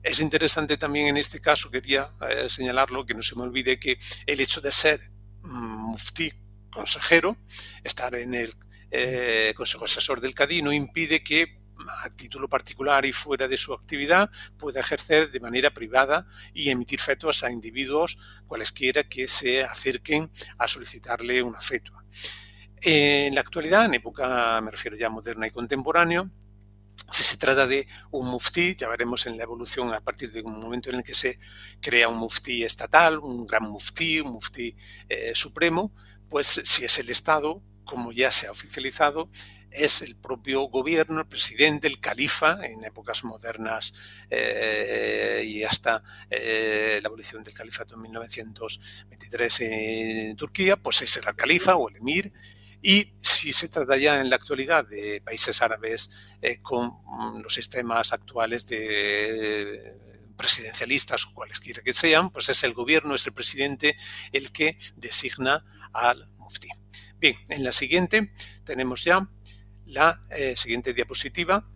es interesante también en este caso, quería eh, señalarlo, que no se me olvide que el hecho de ser mm, mufti consejero, estar en el eh, Consejo Asesor del Cadí, no impide que a título particular y fuera de su actividad, pueda ejercer de manera privada y emitir fetuas a individuos cualesquiera que se acerquen a solicitarle una fetua. En la actualidad, en época, me refiero ya moderna y contemporáneo, si se trata de un muftí, ya veremos en la evolución a partir de un momento en el que se crea un muftí estatal, un gran muftí, un muftí eh, supremo, pues si es el Estado, como ya se ha oficializado, es el propio gobierno, el presidente, el califa, en épocas modernas eh, y hasta eh, la abolición del califato en 1923 en Turquía, pues ese era el califa o el emir. Y si se trata ya en la actualidad de países árabes eh, con mm, los sistemas actuales de presidencialistas o cualesquiera que sean, pues es el gobierno, es el presidente el que designa al mufti. Bien, en la siguiente tenemos ya la eh, siguiente diapositiva.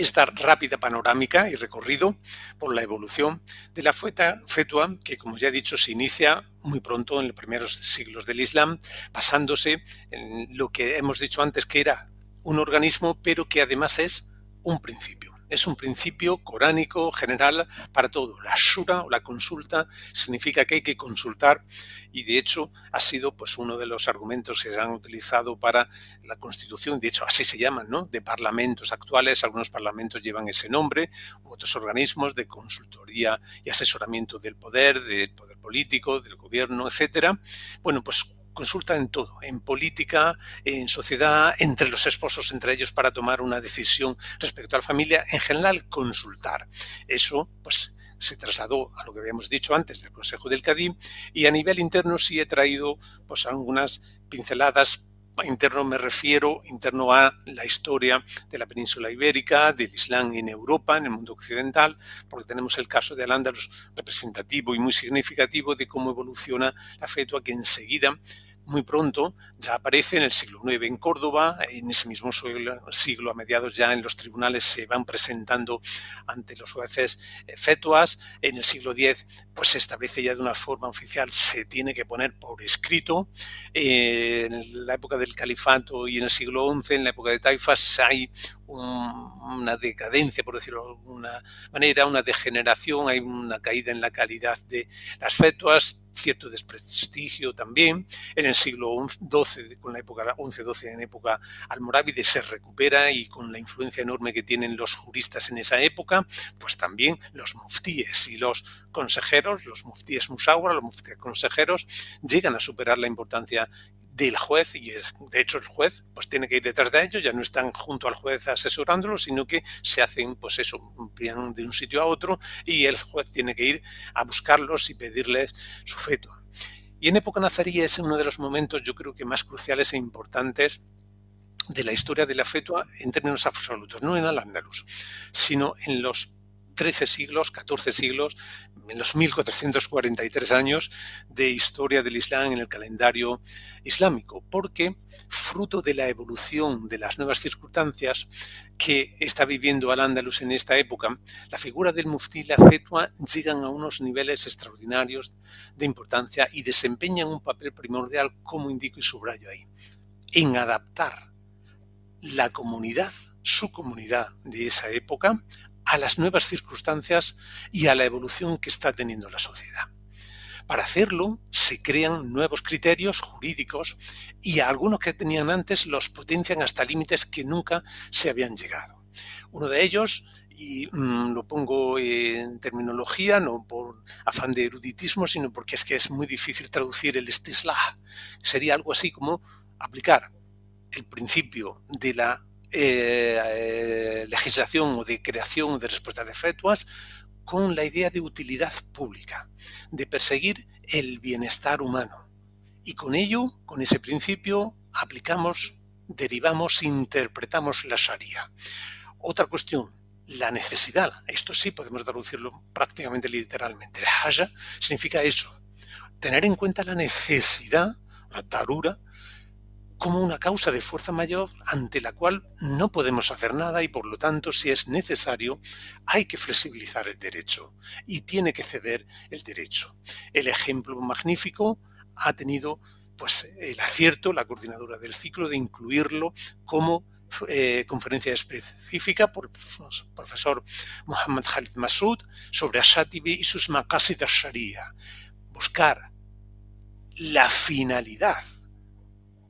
Esta rápida panorámica y recorrido por la evolución de la fetua, que como ya he dicho se inicia muy pronto en los primeros siglos del Islam, basándose en lo que hemos dicho antes que era un organismo, pero que además es un principio es un principio coránico general para todo. La shura o la consulta significa que hay que consultar y de hecho ha sido pues uno de los argumentos que se han utilizado para la constitución, de hecho así se llaman, ¿no? De parlamentos actuales, algunos parlamentos llevan ese nombre, otros organismos de consultoría y asesoramiento del poder, del poder político, del gobierno, etcétera. Bueno, pues consulta en todo, en política, en sociedad, entre los esposos, entre ellos, para tomar una decisión respecto a la familia, en general consultar. Eso, pues, se trasladó a lo que habíamos dicho antes del Consejo del Cadí y a nivel interno sí he traído pues algunas pinceladas interno me refiero interno a la historia de la península ibérica, del Islam en Europa, en el mundo occidental, porque tenemos el caso de Al-Ándalus representativo y muy significativo de cómo evoluciona la fetua que enseguida muy pronto ya aparece en el siglo IX en Córdoba, en ese mismo siglo, a mediados ya en los tribunales se van presentando ante los jueces eh, fetuas, en el siglo X pues se establece ya de una forma oficial, se tiene que poner por escrito, eh, en la época del califato y en el siglo XI, en la época de Taifas, hay una decadencia, por decirlo de alguna manera, una degeneración, hay una caída en la calidad de las fetuas, cierto desprestigio también. En el siglo XII, con la época XI-XII, en época almorávide, se recupera y con la influencia enorme que tienen los juristas en esa época, pues también los muftíes y los consejeros, los muftíes musawar, los muftíes consejeros, llegan a superar la importancia del juez y de hecho el juez pues tiene que ir detrás de ellos, ya no están junto al juez asesorándolo, sino que se hacen pues eso, de un sitio a otro y el juez tiene que ir a buscarlos y pedirles su feto. Y en época nazarí es uno de los momentos, yo creo que más cruciales e importantes de la historia de la fetua en términos absolutos, no en Al-Ándalus, sino en los 13 siglos, 14 siglos, en los 1443 años de historia del Islam en el calendario islámico, porque fruto de la evolución de las nuevas circunstancias que está viviendo Al-Ándalus en esta época, la figura del muftí y la fetua llegan a unos niveles extraordinarios de importancia y desempeñan un papel primordial, como indico y subrayo ahí, en adaptar la comunidad, su comunidad de esa época, a las nuevas circunstancias y a la evolución que está teniendo la sociedad. Para hacerlo se crean nuevos criterios jurídicos y algunos que tenían antes los potencian hasta límites que nunca se habían llegado. Uno de ellos, y mm, lo pongo en terminología, no por afán de eruditismo, sino porque es que es muy difícil traducir el estislah, sería algo así como aplicar el principio de la eh, eh, legislación o de creación de respuestas de fetuas con la idea de utilidad pública, de perseguir el bienestar humano. Y con ello, con ese principio, aplicamos, derivamos, interpretamos la Sharia. Otra cuestión, la necesidad. Esto sí podemos traducirlo prácticamente literalmente. La haja significa eso, tener en cuenta la necesidad, la tarura, como una causa de fuerza mayor ante la cual no podemos hacer nada y por lo tanto, si es necesario, hay que flexibilizar el derecho y tiene que ceder el derecho. El ejemplo magnífico ha tenido pues el acierto, la coordinadora del ciclo, de incluirlo como eh, conferencia específica por el profesor Mohammad Khalid Massoud sobre Ashatibi y sus maqasid sharia Buscar la finalidad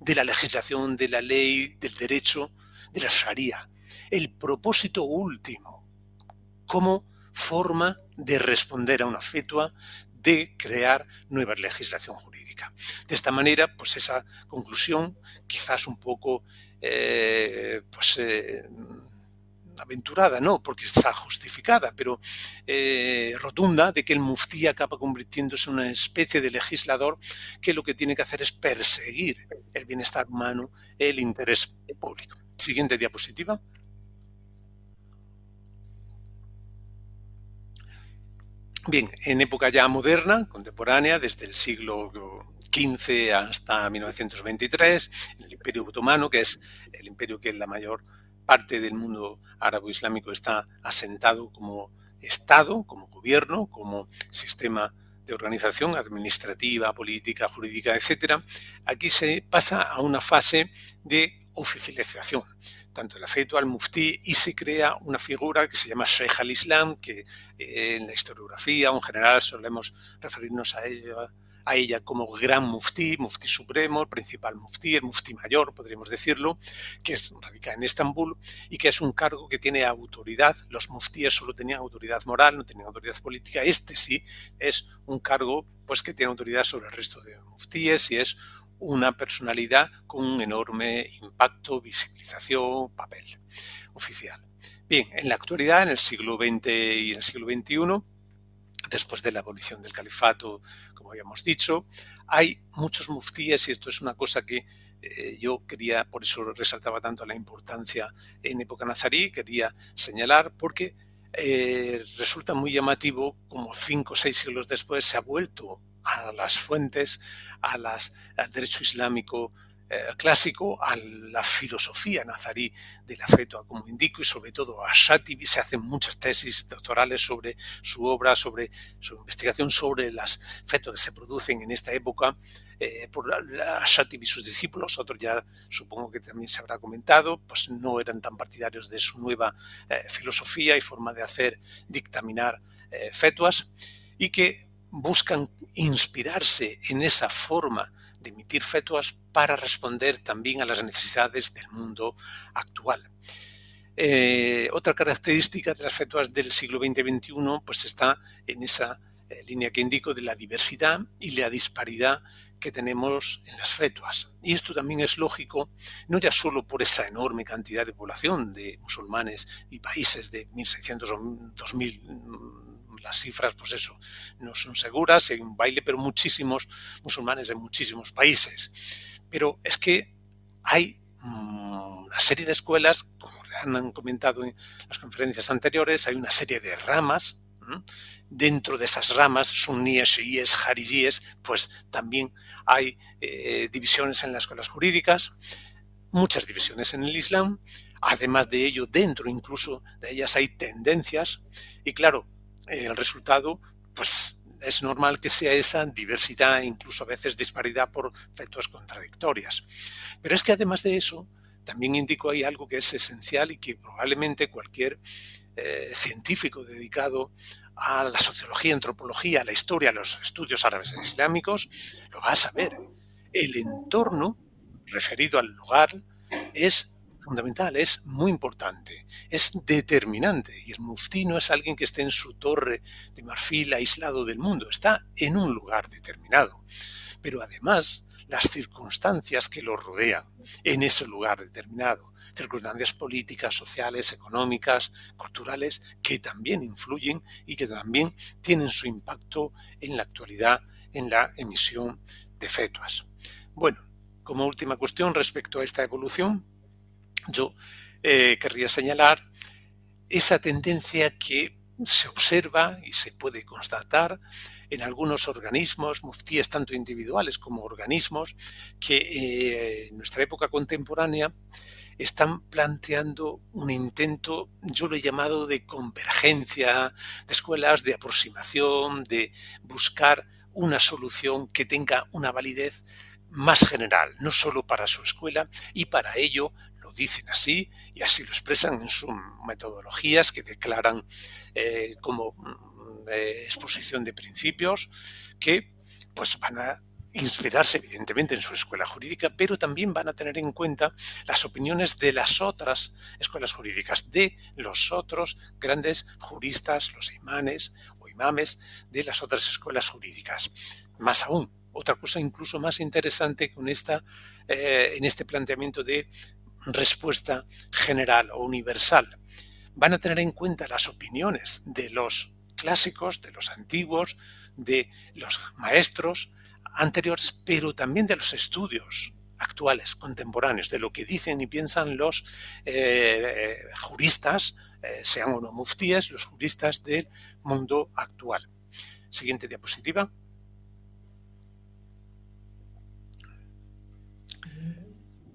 de la legislación, de la ley, del derecho, de la Sharia. El propósito último como forma de responder a una fetua, de crear nueva legislación jurídica. De esta manera, pues esa conclusión, quizás un poco eh, pues, eh, aventurada, no, porque está justificada, pero eh, rotunda de que el muftí acaba convirtiéndose en una especie de legislador que lo que tiene que hacer es perseguir el bienestar humano, el interés público. Siguiente diapositiva. Bien, en época ya moderna, contemporánea, desde el siglo XV hasta 1923, en el Imperio Otomano, que es el imperio que es la mayor parte del mundo árabe-islámico está asentado como Estado, como gobierno, como sistema de organización administrativa, política, jurídica, etc., aquí se pasa a una fase de oficialización, tanto el afecto al muftí y se crea una figura que se llama Sheikh al-Islam, que eh, en la historiografía en general solemos referirnos a ella a ella como gran muftí, muftí supremo, principal muftí, el muftí mayor, podríamos decirlo, que es, radica en Estambul y que es un cargo que tiene autoridad. Los muftíes solo tenían autoridad moral, no tenían autoridad política. Este sí es un cargo pues, que tiene autoridad sobre el resto de muftíes y es una personalidad con un enorme impacto, visibilización, papel oficial. Bien, en la actualidad, en el siglo XX y en el siglo XXI, después de la abolición del califato, como habíamos dicho. Hay muchos muftíes y esto es una cosa que eh, yo quería, por eso resaltaba tanto la importancia en época nazarí, quería señalar porque eh, resulta muy llamativo como cinco o seis siglos después se ha vuelto a las fuentes, a las, al derecho islámico eh, clásico a la filosofía nazarí de la fetua, como indico, y sobre todo a Shatibi se hacen muchas tesis doctorales sobre su obra, sobre su investigación sobre las fetuas que se producen en esta época eh, por Shatibi y sus discípulos, otros ya supongo que también se habrá comentado, pues no eran tan partidarios de su nueva eh, filosofía y forma de hacer dictaminar fetuas, y que buscan inspirarse en esa forma de emitir fetuas para responder también a las necesidades del mundo actual. Eh, otra característica de las fetuas del siglo XX y XXI pues está en esa eh, línea que indico de la diversidad y la disparidad que tenemos en las fetuas. Y esto también es lógico, no ya solo por esa enorme cantidad de población de musulmanes y países de 1.600 o 2.000 las cifras, pues eso, no son seguras, hay un baile, pero muchísimos musulmanes en muchísimos países. Pero es que hay mm, una serie de escuelas, como han comentado en las conferencias anteriores, hay una serie de ramas. Dentro de esas ramas, suníes, shiíes, jarilíes, pues también hay eh, divisiones en las escuelas jurídicas, muchas divisiones en el Islam. Además de ello, dentro incluso de ellas hay tendencias y claro, el resultado, pues es normal que sea esa diversidad, incluso a veces disparidad por efectos contradictorias. Pero es que además de eso, también indico ahí algo que es esencial y que probablemente cualquier eh, científico dedicado a la sociología, antropología, a la historia, a los estudios árabes e islámicos, lo va a saber. El entorno referido al lugar es fundamental, es muy importante, es determinante. Y el muftí no es alguien que esté en su torre de marfil aislado del mundo, está en un lugar determinado. Pero además, las circunstancias que lo rodean en ese lugar determinado, circunstancias políticas, sociales, económicas, culturales, que también influyen y que también tienen su impacto en la actualidad en la emisión de fetuas. Bueno, como última cuestión respecto a esta evolución, yo eh, querría señalar esa tendencia que se observa y se puede constatar en algunos organismos, muftíes tanto individuales como organismos, que eh, en nuestra época contemporánea están planteando un intento, yo lo he llamado de convergencia, de escuelas, de aproximación, de buscar una solución que tenga una validez más general, no solo para su escuela, y para ello dicen así y así lo expresan en sus metodologías que declaran eh, como mm, eh, exposición de principios que pues van a inspirarse evidentemente en su escuela jurídica, pero también van a tener en cuenta las opiniones de las otras escuelas jurídicas, de los otros grandes juristas, los imanes o imames de las otras escuelas jurídicas. Más aún, otra cosa incluso más interesante con esta, eh, en este planteamiento de respuesta general o universal. Van a tener en cuenta las opiniones de los clásicos, de los antiguos, de los maestros anteriores, pero también de los estudios actuales, contemporáneos, de lo que dicen y piensan los eh, juristas, eh, sean o no muftíes, los juristas del mundo actual. Siguiente diapositiva.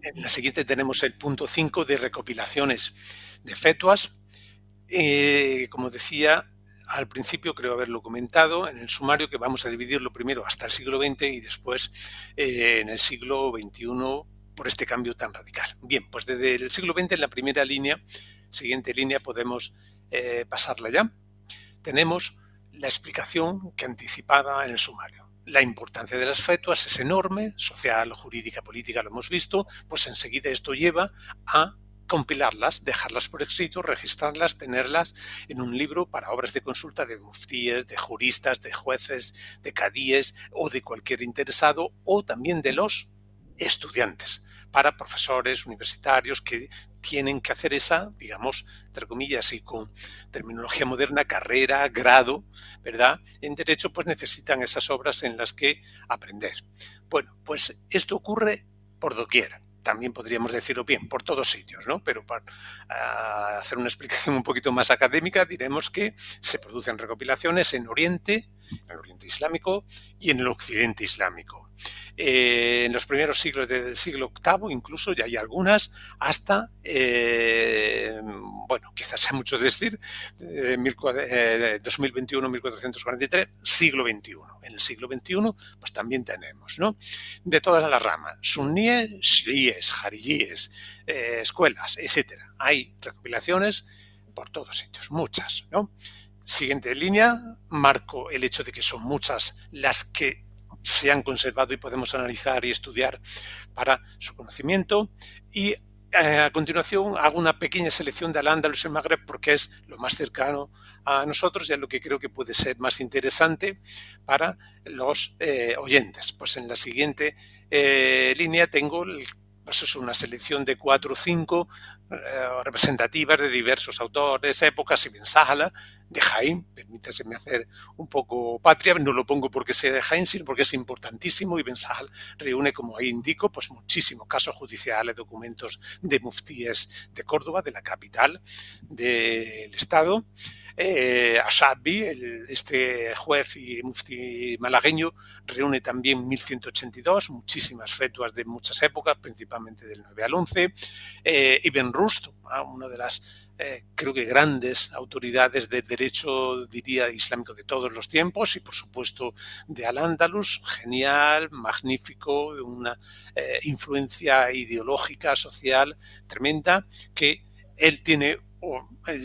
En la siguiente tenemos el punto 5 de recopilaciones de fetuas. Eh, como decía al principio, creo haberlo comentado en el sumario, que vamos a dividirlo primero hasta el siglo XX y después eh, en el siglo XXI por este cambio tan radical. Bien, pues desde el siglo XX en la primera línea, siguiente línea, podemos eh, pasarla ya. Tenemos la explicación que anticipaba en el sumario la importancia de las fetuas es enorme, social, jurídica, política, lo hemos visto, pues enseguida esto lleva a compilarlas, dejarlas por escrito, registrarlas, tenerlas en un libro para obras de consulta de muftíes, de juristas, de jueces, de cadíes o de cualquier interesado o también de los estudiantes, para profesores universitarios que tienen que hacer esa, digamos, entre comillas y con terminología moderna, carrera, grado, ¿verdad? En derecho pues necesitan esas obras en las que aprender. Bueno, pues esto ocurre por doquier también podríamos decirlo bien, por todos sitios, ¿no? Pero para ah, hacer una explicación un poquito más académica, diremos que se producen recopilaciones en Oriente, en el Oriente Islámico y en el Occidente Islámico. Eh, en los primeros siglos del siglo VIII, incluso ya hay algunas, hasta, eh, bueno, quizás sea mucho decir, eh, 2021-1443, eh, siglo XXI. En el siglo XXI, pues también tenemos, ¿no? De todas las ramas, suníes, shiíes, jarilíes, escuelas, etcétera. Hay recopilaciones por todos sitios, muchas, ¿no? Siguiente línea, marco el hecho de que son muchas las que se han conservado y podemos analizar y estudiar para su conocimiento. Y eh, a continuación hago una pequeña selección de Al-Ándalus y Magreb porque es lo más cercano a nosotros y es lo que creo que puede ser más interesante para los eh, oyentes. Pues en la siguiente eh, línea tengo pues es una selección de cuatro o cinco representativas de diversos autores, épocas y Bensala, de Jaén, permítaseme hacer un poco patria, no lo pongo porque sea de Jaén, sino porque es importantísimo y Bensal reúne, como ahí indico, pues muchísimos casos judiciales, documentos de muftíes de Córdoba, de la capital del Estado, eh, Ashabi, este juez y mufti malagueño, reúne también 1182, muchísimas fetuas de muchas épocas, principalmente del 9 al 11. Eh, Ibn Rushd, una de las eh, creo que grandes autoridades de derecho, diría, islámico de todos los tiempos y, por supuesto, de Al-Ándalus, genial, magnífico, una eh, influencia ideológica, social tremenda, que él tiene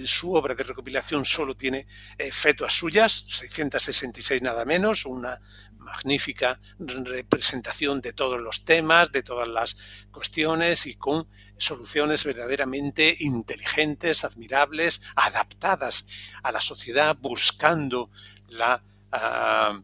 su obra de recopilación solo tiene eh, fetuas suyas, 666 nada menos, una magnífica representación de todos los temas, de todas las cuestiones y con soluciones verdaderamente inteligentes, admirables, adaptadas a la sociedad, buscando la ah,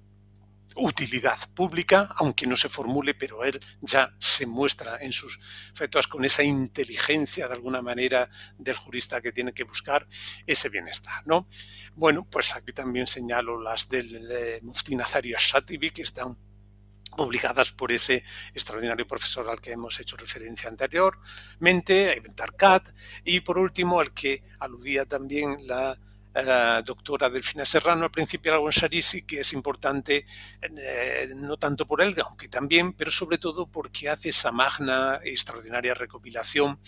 utilidad pública, aunque no se formule, pero él ya se muestra en sus fetuas con esa inteligencia de alguna manera del jurista que tiene que buscar ese bienestar, ¿no? Bueno, pues aquí también señalo las del eh, Mufti Nazario Shatibi, que están publicadas por ese extraordinario profesor al que hemos hecho referencia anteriormente, Ibn Tarkat, y por último al que aludía también la eh, doctora Delfina Serrano, al principio en Sarisi, que es importante eh, no tanto por él, aunque también, pero sobre todo porque hace esa magna y extraordinaria recopilación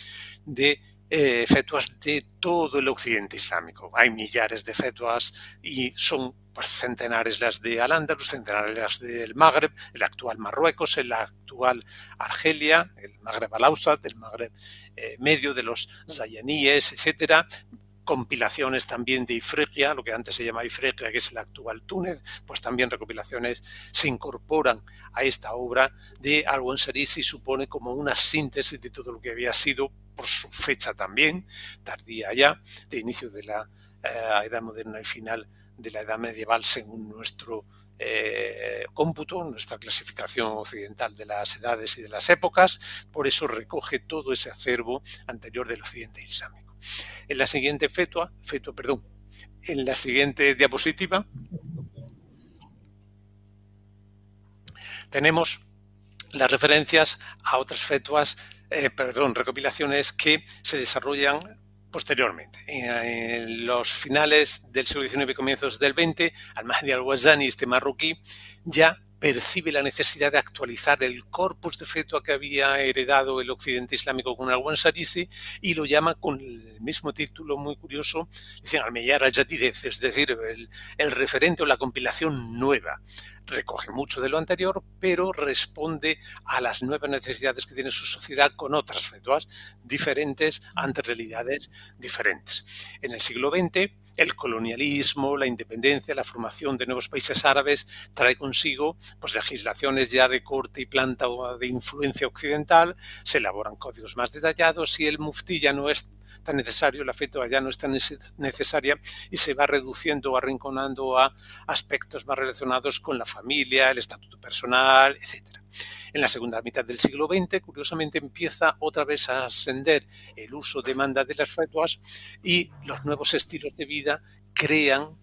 de eh, fetuas de todo el occidente islámico. Hay millares de fetuas y son pues, centenares las de Al-Ándalus, centenares las del Magreb, el actual Marruecos, el actual Argelia, el Magreb al-Ausat, el Magreb medio de los Zayaníes, etcétera, compilaciones también de Ifriqiya, lo que antes se llama Ifriqiya, que es el actual Túnez, pues también recopilaciones se incorporan a esta obra de Al-Wansarisi, supone como una síntesis de todo lo que había sido, por su fecha también, tardía ya, de inicio de la eh, Edad Moderna y final de la Edad Medieval, según nuestro eh, cómputo, nuestra clasificación occidental de las edades y de las épocas, por eso recoge todo ese acervo anterior del occidente islámico. En la siguiente fetua, fetua, perdón, en la siguiente diapositiva tenemos las referencias a otras fetuas, eh, perdón, recopilaciones que se desarrollan posteriormente. En, los finales del siglo XIX y comienzos del XX, Al-Mahdi al-Wazani, este marroquí, ya percibe la necesidad de actualizar el corpus de fetua que había heredado el occidente islámico con al-Wansarisi y lo llama con el mismo título muy curioso, dicen al-Meyyar al-Jadidez, es decir, el, el, referente o la compilación nueva. Recoge mucho de lo anterior, pero responde a las nuevas necesidades que tiene su sociedad con otras fetuas diferentes ante realidades diferentes. En el siglo XX, el colonialismo, la independencia, la formación de nuevos países árabes trae consigo pues, legislaciones ya de corte y planta de influencia occidental, se elaboran códigos más detallados y el muftí ya no es tan necesario, la fetua ya no es tan necesaria y se va reduciendo o arrinconando a aspectos más relacionados con la familia, el estatuto personal, etc. En la segunda mitad del siglo XX, curiosamente, empieza otra vez a ascender el uso demanda de las fetuas y los nuevos estilos de vida crean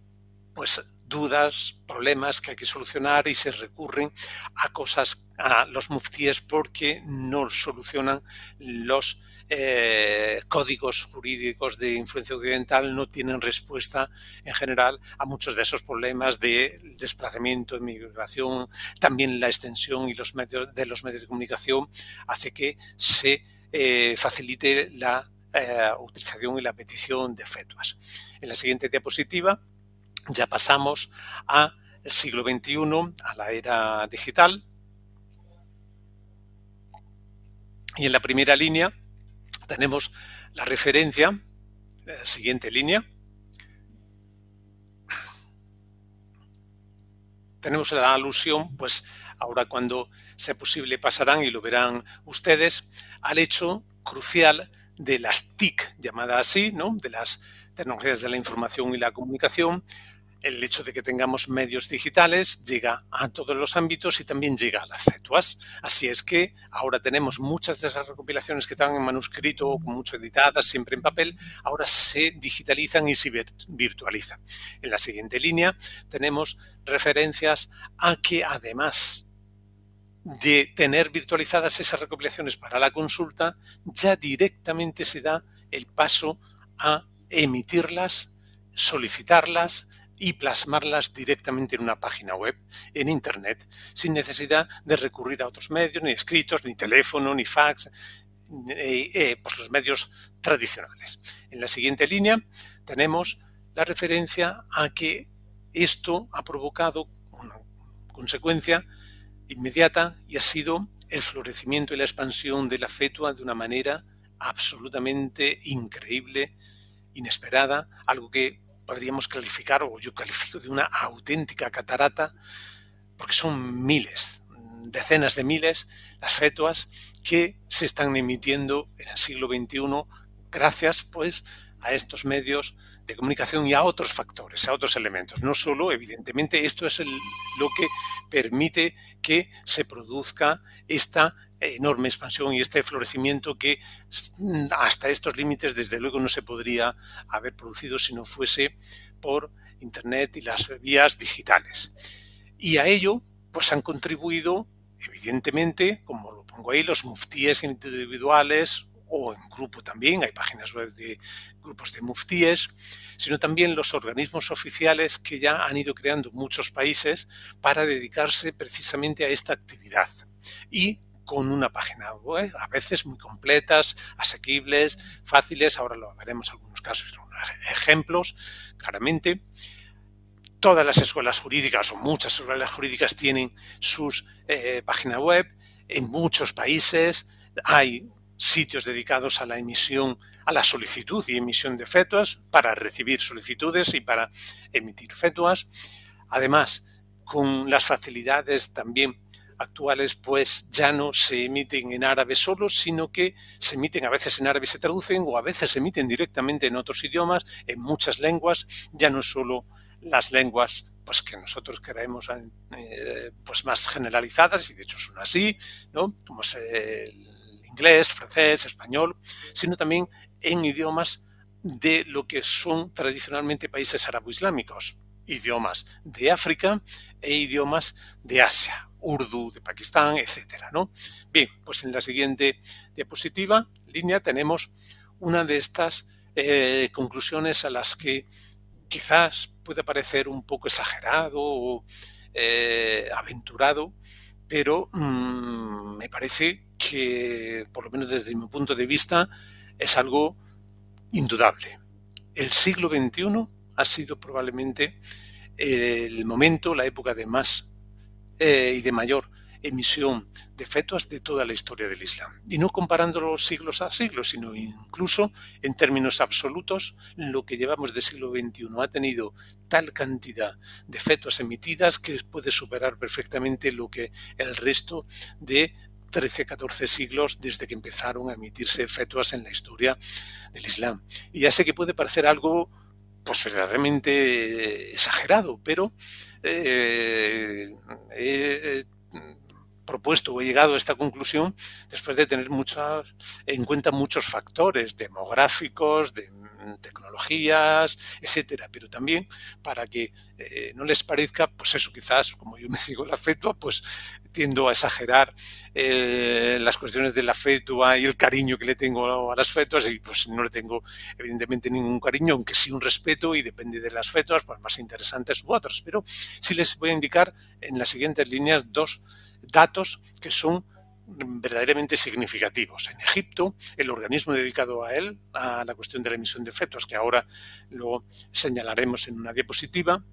pues dudas, problemas que hay que solucionar y se recurren a cosas, a los muftíes porque no solucionan los eh, códigos jurídicos de influencia occidental no tienen respuesta en general a muchos de esos problemas de desplazamiento, migración, también la extensión y los medios de los medios de comunicación hace que se eh, facilite la eh, utilización y la petición de fetuas. En la siguiente diapositiva ya pasamos al siglo XXI, a la era digital. Y en la primera línea tenemos la referencia, la siguiente línea. Tenemos la alusión, pues ahora cuando sea posible pasarán y lo verán ustedes, al hecho crucial de las TIC, llamadas así, ¿no? de las tecnologías de la información y la comunicación, el hecho de que tengamos medios digitales llega a todos los ámbitos y también llega a las fetuas. Así es que ahora tenemos muchas de esas recopilaciones que están en manuscrito, mucho editadas, siempre en papel, ahora se digitalizan y se virtualizan. En la siguiente línea tenemos referencias a que además de tener virtualizadas esas recopilaciones para la consulta, ya directamente se da el paso a emitirlas, solicitarlas, y plasmarlas directamente en una página web, en Internet, sin necesidad de recurrir a otros medios, ni escritos, ni teléfono, ni fax, eh, pues los medios tradicionales. En la siguiente línea tenemos la referencia a que esto ha provocado una consecuencia inmediata y ha sido el florecimiento y la expansión de la fetua de una manera absolutamente increíble, inesperada, algo que podríamos calificar, o yo califico de una auténtica catarata, porque son miles, decenas de miles las fetuas que se están emitiendo en el siglo XXI gracias pues a estos medios de comunicación y a otros factores, a otros elementos. No solo, evidentemente, esto es lo que permite que se produzca esta enorme expansión y este florecimiento que hasta estos límites desde luego no se podría haber producido si no fuese por Internet y las vías digitales. Y a ello pues han contribuido evidentemente, como lo pongo ahí, los muftíes individuales o en grupo también, hay páginas web de grupos de muftíes, sino también los organismos oficiales que ya han ido creando muchos países para dedicarse precisamente a esta actividad. Y con una página web, a veces muy completas, asequibles, fáciles, ahora lo veremos algunos casos, ejemplos, claramente. Todas las escuelas jurídicas o muchas escuelas jurídicas tienen sus eh, páginas web. En muchos países hay sitios dedicados a la emisión, a la solicitud y emisión de fetuas para recibir solicitudes y para emitir fetuas. Además, con las facilidades también actuales pues ya no se emiten en árabe solo, sino que se emiten a veces en árabe y se traducen o a veces se emiten directamente en otros idiomas, en muchas lenguas, ya no solo las lenguas pues que nosotros creemos eh, pues más generalizadas y de hecho son así, ¿no? Como es el inglés, francés, español, sino también en idiomas de lo que son tradicionalmente países árabo-islámicos, idiomas de África e idiomas de Asia, Urdu de Pakistán, etcétera, ¿no? Bien, pues en la siguiente diapositiva, línea, tenemos una de estas eh, conclusiones a las que quizás puede parecer un poco exagerado o eh, aventurado, pero mm, me parece que, por lo menos desde mi punto de vista, es algo indudable. El siglo XXI ha sido probablemente el momento, la época de más eh, y de mayor emisión de fetos de toda la historia del Islam. Y no comparando los siglos a siglos, sino incluso en términos absolutos, lo que llevamos de siglo XXI ha tenido tal cantidad de fetos emitidas que puede superar perfectamente lo que el resto de 13, 14 siglos desde que empezaron a emitirse fetos en la historia del Islam. Y ya sé que puede parecer algo pues verdaderamente exagerado, pero eh, he propuesto o he llegado a esta conclusión después de tener muchas, en cuenta muchos factores demográficos, de tecnologías, etcétera, pero también para que eh, no les parezca, pues eso, quizás, como yo me digo la fetua, pues tiendo a exagerar eh, las cuestiones de la fetua y el cariño que le tengo a las fetuas y pues no le tengo evidentemente ningún cariño, aunque sí un respeto y depende de las fetuas, pues más interesantes u otras, pero sí les voy a indicar en las siguientes líneas dos datos que son verdaderamente significativos. En Egipto, el organismo dedicado a él, a la cuestión de la emisión de fetos, que ahora lo señalaremos en una diapositiva,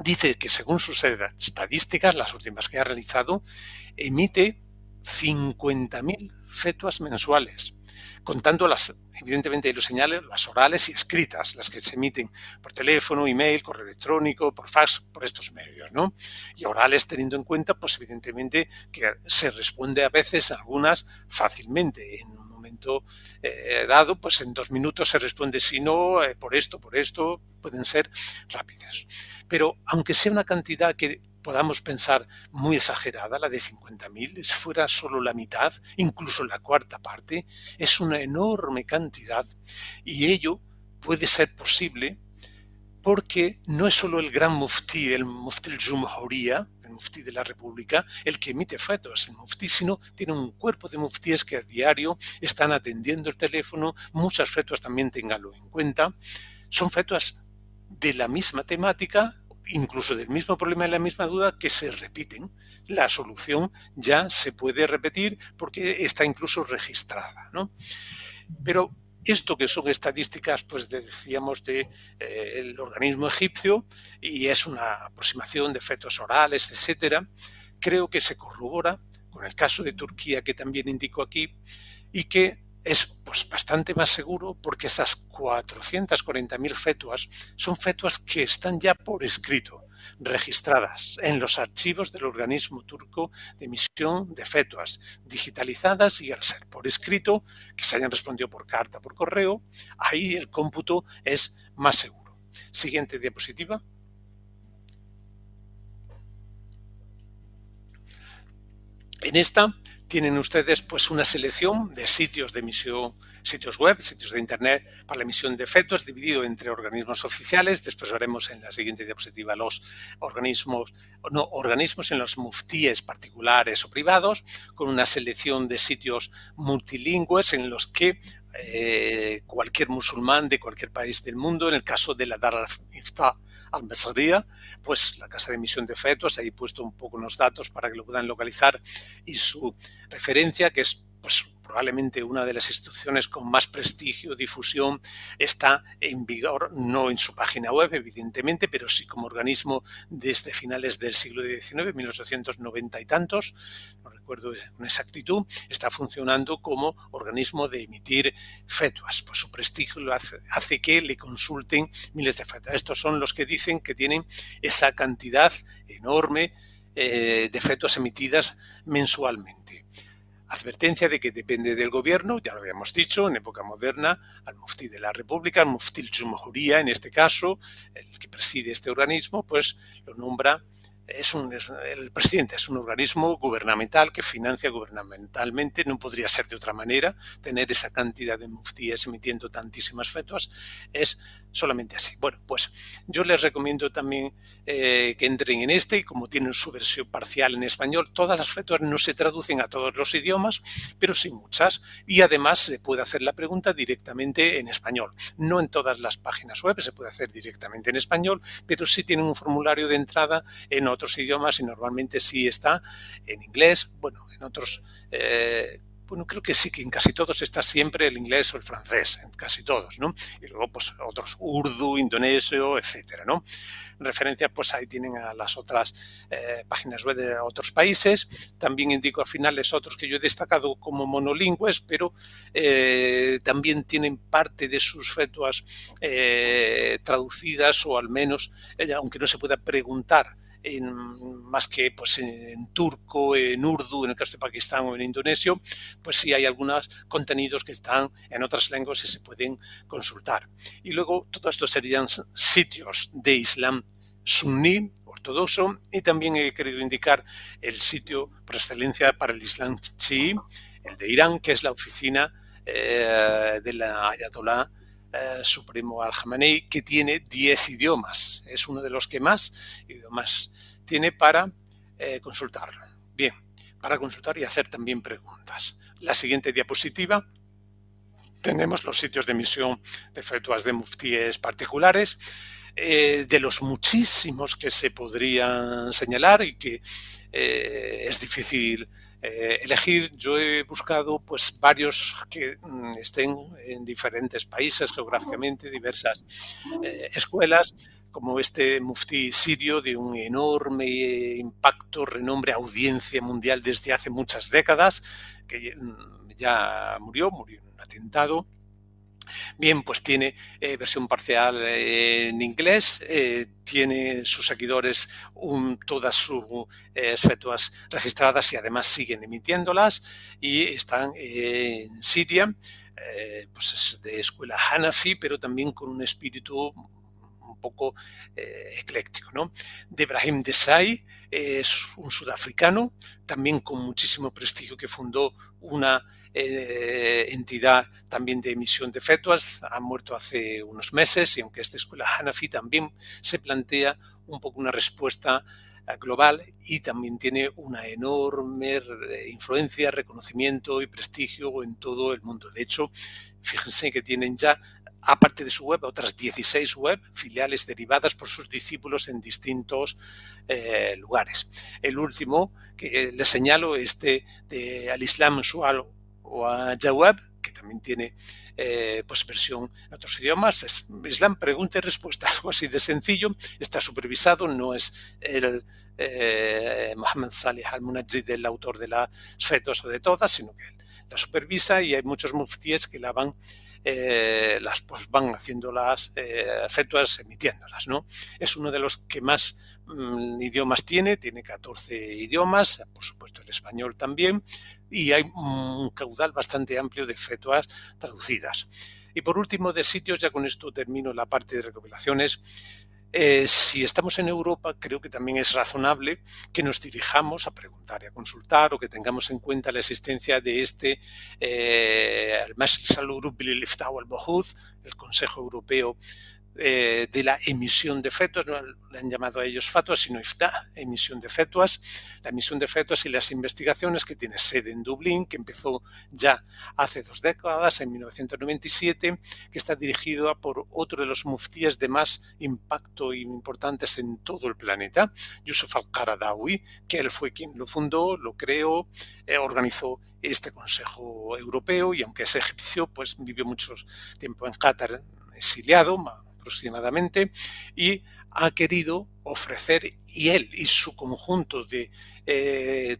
dice que según sus estadísticas, las últimas que ha realizado, emite 50.000 fetuas mensuales contando las, evidentemente los señales, las orales y escritas, las que se emiten por teléfono, email, correo electrónico, por fax, por estos medios, ¿no? Y orales teniendo en cuenta, pues evidentemente que se responde a veces algunas fácilmente en momento eh, dado, pues en dos minutos se responde si no, eh, por esto, por esto, pueden ser rápidas. Pero aunque sea una cantidad que podamos pensar muy exagerada, la de 50.000, si fuera solo la mitad, incluso la cuarta parte, es una enorme cantidad y ello puede ser posible porque no es solo el gran muftí, el muftí el el muftí de la República, el que emite fetos, el muftí, sino tiene un cuerpo de muftíes que a diario están atendiendo el teléfono, muchas fetos también ténganlo en cuenta, son fetos de la misma temática, incluso del mismo problema y la misma duda que se repiten. La solución ya se puede repetir porque está incluso registrada. ¿no? Pero esto que son estadísticas, pues decíamos, del de, eh, organismo egipcio y es una aproximación de efectos orales, etcétera, creo que se corrobora con el caso de Turquía que también indico aquí y que es pues, bastante más seguro porque esas 440.000 fetuas son fetuas que están ya por escrito, registradas en los archivos del organismo turco de emisión de fetuas, digitalizadas y al ser por escrito, que se hayan respondido por carta, por correo, ahí el cómputo es más seguro. Siguiente diapositiva. En esta tienen ustedes pues una selección de sitios de emisión, sitios web, sitios de internet para la emisión de efectos, dividido entre organismos oficiales. Después veremos en la siguiente diapositiva los organismos, no, organismos en los muftíes particulares o privados, con una selección de sitios multilingües en los que eh, cualquier musulmán de cualquier país del mundo. En el caso de la Dar al-Iftah al-Masriya, pues la casa de emisión de fetos, ahí he puesto un poco los datos para que lo puedan localizar y su referencia, que es pues probablemente una de las instituciones con más prestigio, difusión, está en vigor, no en su página web, evidentemente, pero sí como organismo desde finales del siglo XIX, 1890 y tantos, no recuerdo con exactitud, está funcionando como organismo de emitir fetuas. Pues su prestigio lo hace, que le consulten miles de fetuas. Estos son los que dicen que tienen esa cantidad enorme eh, de fetuas emitidas mensualmente. Advertencia de que depende del gobierno, ya lo habíamos dicho, en época moderna, al muftí de la República, al muftí Jumhuría, en este caso, el que preside este organismo, pues lo nombra es un, el presidente es un organismo gubernamental que financia gubernamentalmente, no podría ser de otra manera, tener esa cantidad de muftíes emitiendo tantísimas fetuas, es solamente así. Bueno, pues yo les recomiendo también eh, que entren en este y como tienen su versión parcial en español, todas las fetuas no se traducen a todos los idiomas, pero sí muchas. Y además se puede hacer la pregunta directamente en español. No en todas las páginas web se puede hacer directamente en español, pero sí tienen un formulario de entrada en otros idiomas y normalmente sí está en inglés, bueno, en otros... Eh, bueno, creo que sí, que en casi todos está siempre el inglés o el francés, en casi todos, ¿no? Y luego, pues, otros urdu, indonesio, etcétera, ¿no? Referencia, pues ahí tienen a las otras eh, páginas web de otros países. También indico al final es otros que yo he destacado como monolingües, pero eh, también tienen parte de sus fetuas eh, traducidas o al menos, aunque no se pueda preguntar, en, más que pues, en, turco, en urdu, en el caso de Pakistán o en indonesio, pues sí hay algunos contenidos que están en otras lenguas y se pueden consultar. Y luego todo esto serían sitios de Islam suní, ortodoxo, y también he querido indicar el sitio por excelencia para el Islam chií, el de Irán, que es la oficina eh, de la Ayatollah eh, Supremo Al-Jamenei, que tiene 10 idiomas. Es uno de los que más idiomas tiene para eh, consultar. Bien, para consultar y hacer también preguntas. La siguiente diapositiva. Tenemos los sitios de emisión de fetuas de muftíes particulares. Eh, de los muchísimos que se podrían señalar y que es difícil eh, elegir, yo he buscado pues varios que mm, estén en diferentes países geográficamente, diversas eh, escuelas, como este muftí sirio de un enorme impacto, renombre, audiencia mundial desde hace muchas décadas, que mm, ya murió, murió en un atentado Bien, pues tiene eh, versión parcial eh, en inglés, eh, tiene sus seguidores todas sus fetuas registradas y además siguen emitiéndolas y están en Siria, pues es de escuela Hanafi, pero también con un espíritu un poco ecléctico. ¿no? Desai es un sudafricano, también con muchísimo prestigio, que fundó una eh, entidad también de emisión de fetuas, ha muerto hace unos meses y aunque esta escuela Hanafi también se plantea un poco una respuesta eh, global y también tiene una enorme influencia, reconocimiento y prestigio en todo el mundo. De hecho, fíjense que tienen ya, aparte de su web, otras 16 web, filiales derivadas por sus discípulos en distintos eh, lugares. El último que les señalo, este de Al Islam Sual o a Jawab, que también tiene eh, pues versión en otros idiomas. Es Islam pregunta y respuesta, algo así de sencillo. Está supervisado, no es el eh, Mohammed Salih al-Munajjid el autor de las fetos o de todas, sino que él la supervisa y hay muchos muftíes que la van eh, las pues van haciendo las eh, emitiéndolas, ¿no? Es uno de los que más mm, idiomas tiene, tiene 14 idiomas, por supuesto el español también, y hay un caudal bastante amplio de fetuas traducidas. Y por último, de sitios, ya con esto termino la parte de recopilaciones, eh, si estamos en Europa, creo que también es razonable que nos dirijamos a preguntar y a consultar o que tengamos en cuenta la existencia de este eh, el Consejo Europeo eh, de la emisión de fetos, no le han llamado a ellos fatuas, sino IFTA, emisión de fetuas, la emisión de fetuas y las investigaciones que tiene sede en Dublín, que empezó ya hace dos décadas, en 1997, que está dirigido por otro de los muftíes de más impacto e importantes en todo el planeta, Yusuf al-Qaradawi, que él fue quien lo fundó, lo creó, eh, organizó este Consejo Europeo y aunque es egipcio, pues vivió mucho tiempo en Qatar, exiliado, aproximadamente, y ha querido ofrecer, y él y su conjunto de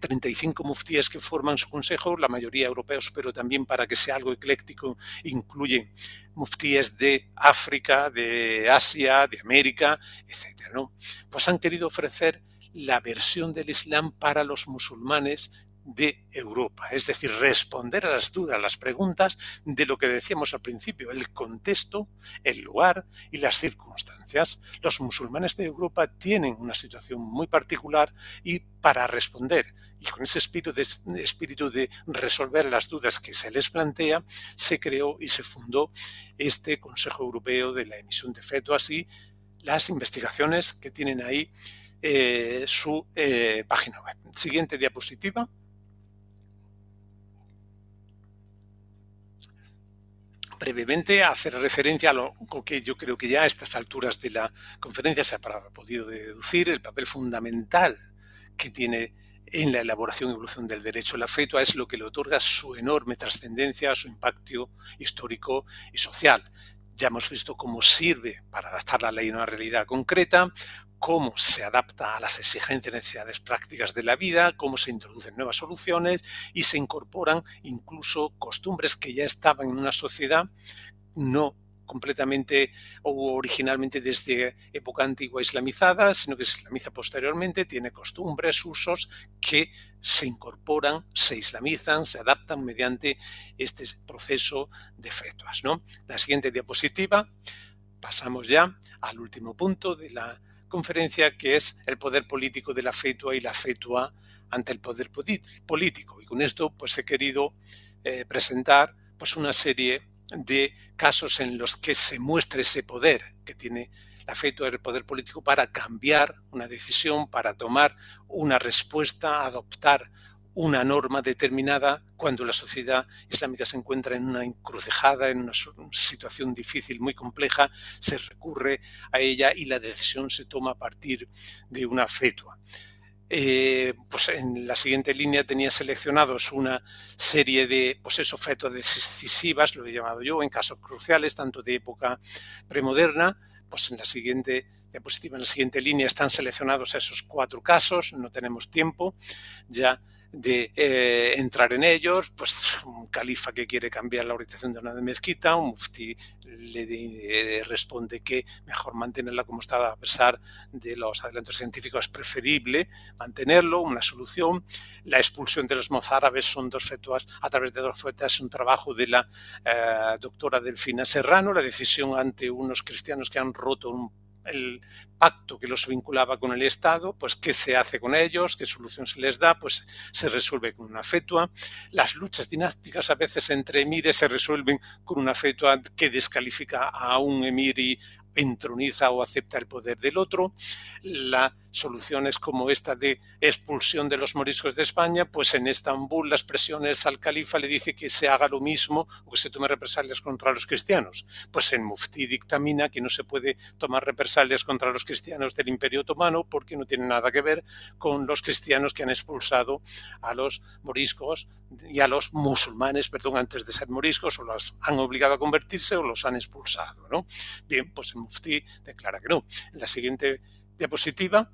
35 eh, muftíes que forman su consejo, la mayoría europeos, pero también para que sea algo ecléctico, incluyen muftíes de África, de Asia, de América, etc. ¿no? Pues han querido ofrecer la versión del Islam para los musulmanes de Europa, es decir, responder a las dudas, a las preguntas de lo que decíamos al principio, el contexto, el lugar y las circunstancias. Los musulmanes de Europa tienen una situación muy particular y para responder y con ese espíritu de, resolver las dudas que se les plantea, se creó y se fundó este Consejo Europeo de la emisión de fetos y las investigaciones que tienen ahí eh, su eh, página web. Siguiente diapositiva. Brevemente hacer referencia a lo que yo creo que ya a estas alturas de la conferencia se ha podido deducir, el papel fundamental que tiene en la elaboración y evolución del derecho al afecto es lo que le otorga su enorme trascendencia, su impacto histórico y social. Ya hemos visto cómo sirve para adaptar la ley a una realidad concreta, cómo se adapta a las exigencias y necesidades prácticas de la vida, cómo se introducen nuevas soluciones y se incorporan incluso costumbres que ya estaban en una sociedad no completamente o originalmente desde época antigua islamizada, sino que se islamiza posteriormente, tiene costumbres, usos que se incorporan, se islamizan, se adaptan mediante este proceso de fetuas. La siguiente diapositiva, pasamos ya al último punto de la conferencia que es el poder político de la fetua y la fetua ante el poder político. Y con esto pues he querido eh, presentar pues una serie de casos en los que se muestra ese poder que tiene la fetua y el poder político para cambiar una decisión, para tomar una respuesta, adoptar una norma determinada cuando la sociedad islámica se encuentra en una encrucijada, en una situación difícil, muy compleja, se recurre a ella y la decisión se toma a partir de una fetua. Eh, pues en la siguiente línea tenía seleccionados una serie de pues eso, fetuas decisivas, lo he llamado yo, en casos cruciales, tanto de época premoderna, pues en la siguiente diapositiva, en la siguiente línea están seleccionados esos cuatro casos, no tenemos tiempo, ya de eh, entrar en ellos, pues un califa que quiere cambiar la orientación de una mezquita, un mufti le de, responde que mejor mantenerla como está a pesar de los adelantos científicos, es preferible mantenerlo, una solución. La expulsión de los mozárabes son dos fetuas, a través de dos fetuas, un trabajo de la eh, doctora Delfina Serrano, la decisión ante unos cristianos que han roto un el pacto que los vinculaba con el Estado, pues qué se hace con ellos, qué solución se les da, pues se resuelve con una fetua. Las luchas dinásticas a veces entre emires se resuelven con una fetua que descalifica a un emir y entroniza o acepta el poder del otro. La soluciones como esta de expulsión de los moriscos de España, pues en Estambul las presiones al califa le dice que se haga lo mismo o que se tome represalias contra los cristianos. Pues en Mufti dictamina que no se puede tomar represalias contra los cristianos del Imperio Otomano porque no tiene nada que ver con los cristianos que han expulsado a los moriscos y a los musulmanes, perdón, antes de ser moriscos, o los han obligado a convertirse o los han expulsado. ¿no? Bien, pues el Mufti declara que no. En la siguiente diapositiva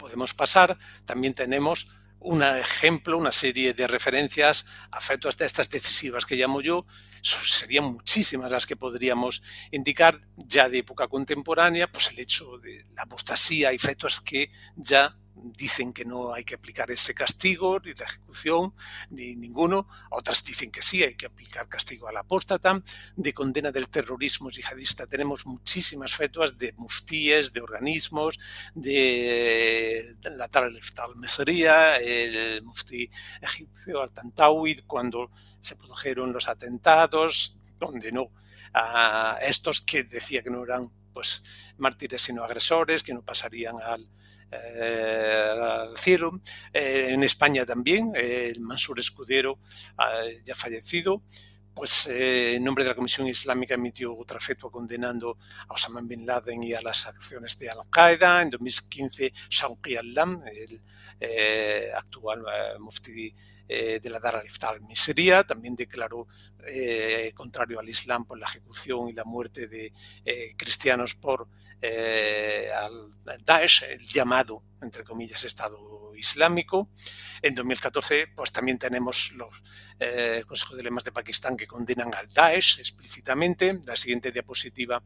podemos pasar. También tenemos un ejemplo, una serie de referencias a fetos de estas decisivas que llamo yo. Serían muchísimas las que podríamos indicar ya de época contemporánea, pues el hecho de la apostasía y fetos que ya dicen que no hay que aplicar ese castigo, ni la ejecución, ni ninguno. Otras dicen que sí, hay que aplicar castigo al apóstata. De condena del terrorismo yihadista tenemos muchísimas fetuas de muftíes, de organismos, de la tal al-Mesería, el muftí egipcio al-Tantawi, cuando se produjeron los atentados, donde no a estos que decía que no eran pues mártires sino agresores, que no pasarían al, eh, cielo. Eh, en España también, el Mansur Escudero, eh, ya fallecido, pues en nombre de la Comisión Islámica emitió otra fetua condenando a Osama Bin Laden y a las acciones de Al-Qaeda. En 2015, Shauqi al-Lam, el actual mufti de la Dar al-Iftar también declaró contrario al Islam por la ejecución y la muerte de cristianos por eh, al, Daesh, el llamado, entre comillas, Estado Islámico. En 2014, pues también tenemos los eh, Consejo de Lemas de Pakistán que condenan al Daesh explícitamente. La siguiente diapositiva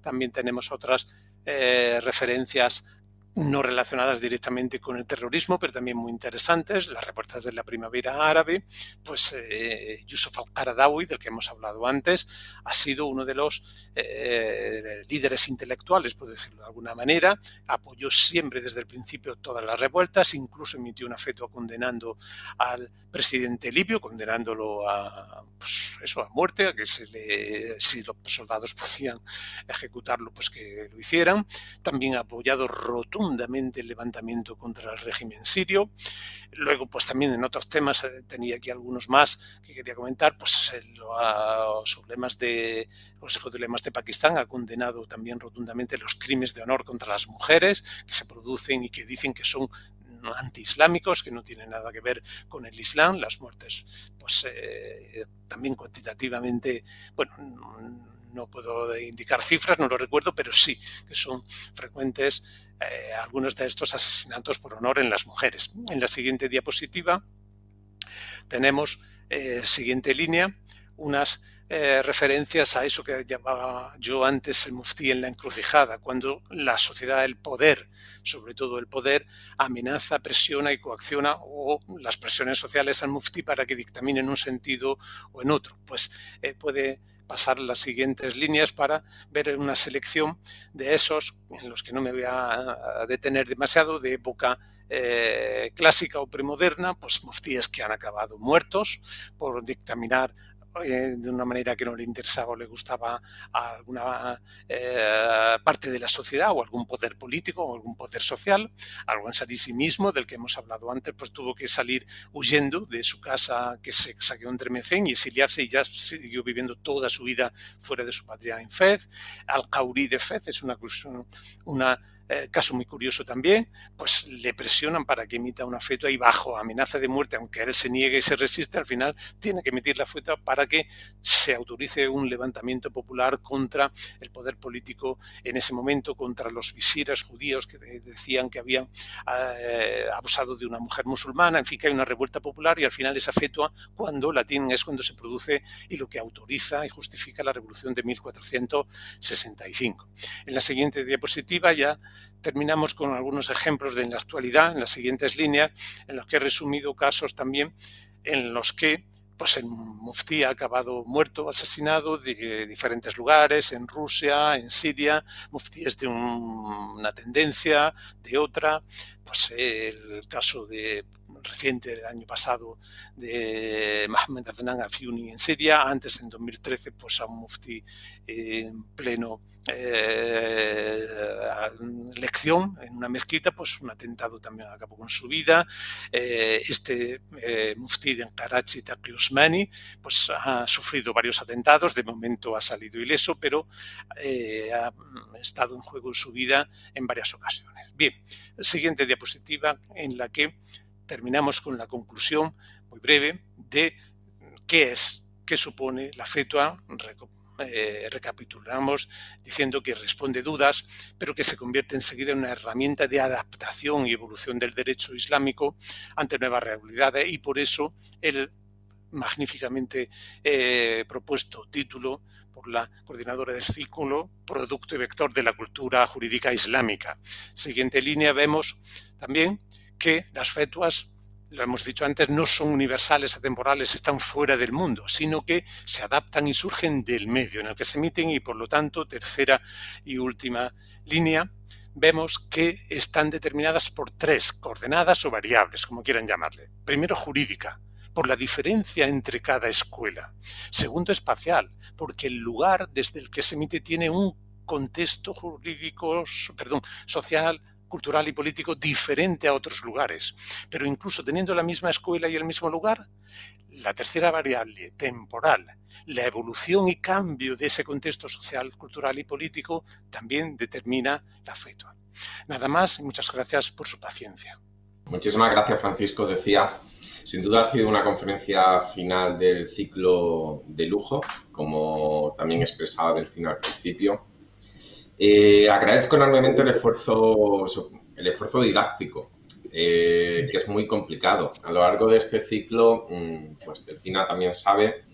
también tenemos otras eh, referencias no relacionadas directamente con el terrorismo, pero también muy interesantes, las revueltas de la primavera árabe, pues eh, Yusuf al-Qaradawi, del que hemos hablado antes, ha sido uno de los eh, líderes intelectuales, por decirlo de alguna manera, apoyó siempre desde el principio todas las revueltas, incluso emitió una fetua condenando al presidente libio, condenándolo a, pues, eso, a muerte, a que se le, si los soldados podían ejecutarlo, pues que lo hicieran. También ha apoyado rotundamente el levantamiento contra el régimen sirio. Luego, pues también en otros temas, eh, tenía aquí algunos más que quería comentar, pues los lemas de Consejo de Lemas de Pakistán ha condenado también rotundamente los crímenes de honor contra las mujeres que se producen y que dicen que son antiislámicos que no tienen nada que ver con el Islam. Las muertes, pues eh, también cuantitativamente, bueno, no puedo indicar cifras, no lo recuerdo, pero sí que son frecuentes eh, algunos de estos asesinatos por honor en las mujeres. En la siguiente diapositiva tenemos, eh, siguiente línea, unas eh, referencias a eso que llamaba yo antes el muftí en la encrucijada, cuando la sociedad, el poder, sobre todo el poder, amenaza, presiona y coacciona o las presiones sociales al muftí para que dictamine en un sentido o en otro. Pues eh, puede pasar las siguientes líneas para ver una selección de esos en los que no me voy a detener demasiado de época eh, clásica o premoderna, pues muftíes que han acabado muertos por dictaminar eh, de una manera que no le interesaba o le gustaba a alguna eh, parte de la sociedad o algún poder político o algún poder social. Algo en mismo, del que hemos hablado antes, pues tuvo que salir huyendo de su casa que se saqueó en Tremecén y exiliarse y ya siguió viviendo toda su vida fuera de su patria en Fez. Al-Kauri de Fez es una, una eh, caso muy curioso también, pues le presionan para que emita una fetua y bajo amenaza de muerte, aunque él se niegue y se resiste, al final tiene que emitir la fetua para que se autorice un levantamiento popular contra el poder político en ese momento, contra los visires judíos que decían que habían eh, abusado de una mujer musulmana, en fin, que hay una revuelta popular y al final esa fetua, cuando la tienen, es cuando se produce y lo que autoriza y justifica la revolución de 1465. En la siguiente diapositiva ya terminamos con algunos ejemplos de la actualidad, en las siguientes líneas, en los que he resumido casos también en los que pues el muftí ha acabado muerto, asesinado de diferentes lugares, en Rusia, en Siria, muftíes de una tendencia, de otra, pues el caso de reciente del año pasado de Mohamed Adnan Afiuni en Siria, antes en 2013 pues a un mufti en pleno eh, lección en una mezquita, pues un atentado también acabó con su vida. Eh, este eh, mufti de Karachi, Taqi Usmani, pues ha sufrido varios atentados, de momento ha salido ileso, pero ha estado en juego su vida en varias ocasiones. Bien, siguiente diapositiva en la que terminamos con la conclusión muy breve de qué es, qué supone la fetua. Eh, recapitulamos diciendo que responde dudas, pero que se convierte enseguida en una herramienta de adaptación y evolución del derecho islámico ante nuevas realidades y por eso el magníficamente eh, propuesto título por la coordinadora del círculo, producto y vector de la cultura jurídica islámica. Siguiente línea vemos también que las fetuas, lo hemos dicho antes, no son universales, atemporales, están fuera del mundo, sino que se adaptan y surgen del medio en el que se emiten y por lo tanto, tercera y última línea, vemos que están determinadas por tres coordenadas o variables, como quieran llamarle. Primero, jurídica, por la diferencia entre cada escuela. Segundo, espacial, porque el lugar desde el que se emite tiene un contexto jurídico, perdón, social, cultural y político diferente a otros lugares. Pero incluso teniendo la misma escuela y el mismo lugar, la tercera variable, temporal, la evolución y cambio de ese contexto social, cultural y político también determina la fetua. Nada más y muchas gracias por su paciencia. Muchísimas gracias, Francisco. Decía, sin duda ha sido una conferencia final del ciclo de lujo, como también expresaba Delfino al principio eh, agradezco enormemente el esfuerzo, el esfuerzo didáctico, eh, que es muy complicado. A lo largo de este ciclo, mm, pues Delfina también sabe,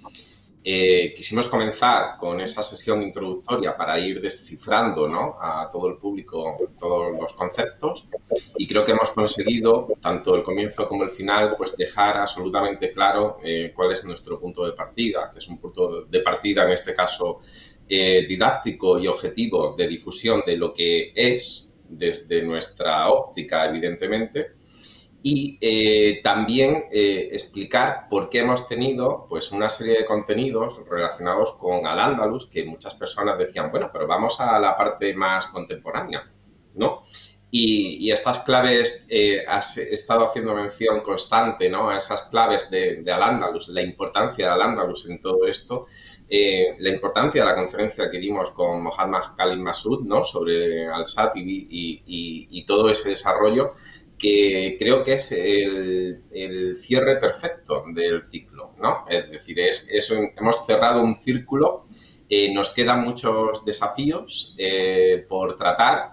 eh, quisimos comenzar con esa sesión introductoria para ir descifrando ¿no? a todo el público todos los conceptos y creo que hemos conseguido, tanto el comienzo como el final, pues dejar absolutamente claro cuál es nuestro punto de partida, que es un punto de partida en este caso eh, didáctico y objetivo de difusión de lo que es desde nuestra óptica, evidentemente, y eh, también eh, explicar por qué hemos tenido pues, una serie de contenidos relacionados con Al-Ándalus, que muchas personas decían, bueno, pero vamos a la parte más contemporánea, ¿no? Y, estas claves, has estado haciendo mención constante ¿no? a esas claves de, de Al-Ándalus, la importancia de Al-Ándalus en todo esto, eh, la importancia de la conferencia que dimos con Mohammad Khalid Masud ¿no? sobre Al-Sat y, todo ese desarrollo, que creo que es el, cierre perfecto del ciclo. ¿no? Es decir, es, hemos cerrado un círculo, eh, nos quedan muchos desafíos eh, por tratar.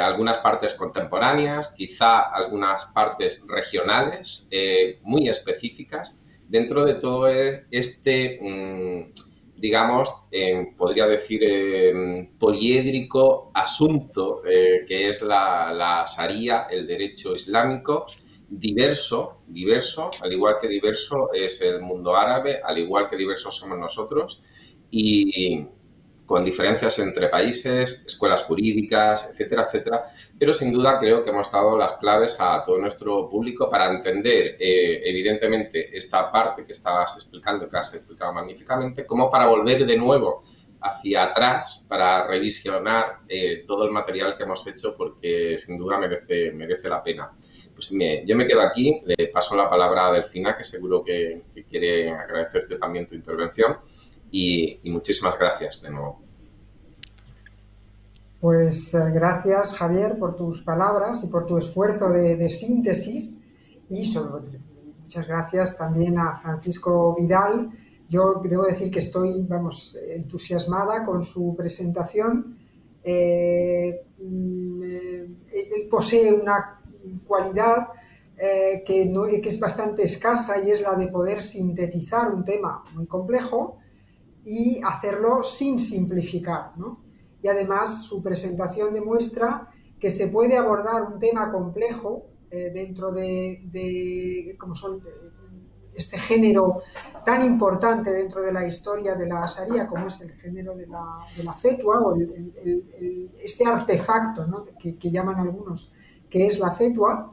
algunas partes contemporáneas, quizá algunas partes regionales muy específicas, dentro de todo este, mm, digamos, podría decir, em, poliédrico asunto eh, que es la, la Sharia, el derecho islámico, diverso, diverso, al igual que diverso es el mundo árabe, al igual que diversos somos nosotros, y, con diferencias entre países, escuelas jurídicas, etcétera, etcétera. Pero sin duda creo que hemos dado las claves a todo nuestro público para entender, eh, evidentemente, esta parte que estabas explicando, que has explicado magníficamente, como para volver de nuevo hacia atrás para revisionar eh, todo el material que hemos hecho porque sin duda merece, merece la pena. Pues yo me quedo aquí, le paso la palabra a Delfina, que seguro que quiere agradecerte también tu intervención y, muchísimas gracias de nuevo. Pues eh, gracias Javier por tus palabras y por tu esfuerzo de, síntesis y sobre, muchas gracias también a Francisco Vidal. Yo debo decir que estoy, vamos, entusiasmada con su presentación. Eh, mm, eh, él posee una cualidad que, no, que es bastante escasa y es la de poder sintetizar un tema muy complejo y hacerlo sin simplificar. ¿no? y además su presentación demuestra que se puede abordar un tema complejo eh, dentro de, como son eh, este género tan importante dentro de la historia de la asaría como es el género de la, fetua o este artefacto que, llaman algunos que es la fetua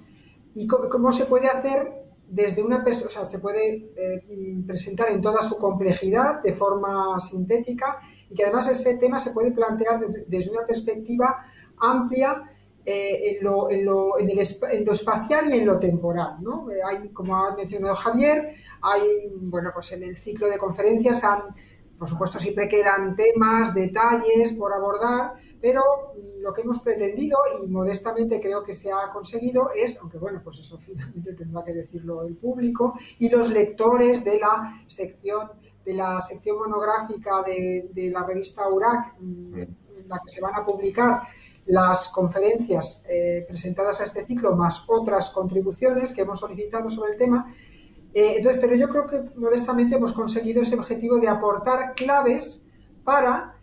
y cómo, se puede hacer desde una o sea, se puede eh, presentar en toda su complejidad de forma sintética y que además ese tema se puede plantear desde una perspectiva amplia eh, en, lo, en, lo, en, lo, espacial y en lo temporal. ¿no? Eh, hay, como ha mencionado Javier, hay, bueno, pues en el ciclo de conferencias han, por supuesto, siempre quedan temas, detalles por abordar, pero lo que hemos pretendido y modestamente creo que se ha conseguido es, aunque bueno, pues eso finalmente tendrá que decirlo el público y los lectores de la sección de la sección monográfica de, la revista URAC, en la que se van a publicar las conferencias eh, presentadas a este ciclo, más otras contribuciones que hemos solicitado sobre el tema. Eh, entonces, pero yo creo que modestamente hemos conseguido ese objetivo de aportar claves para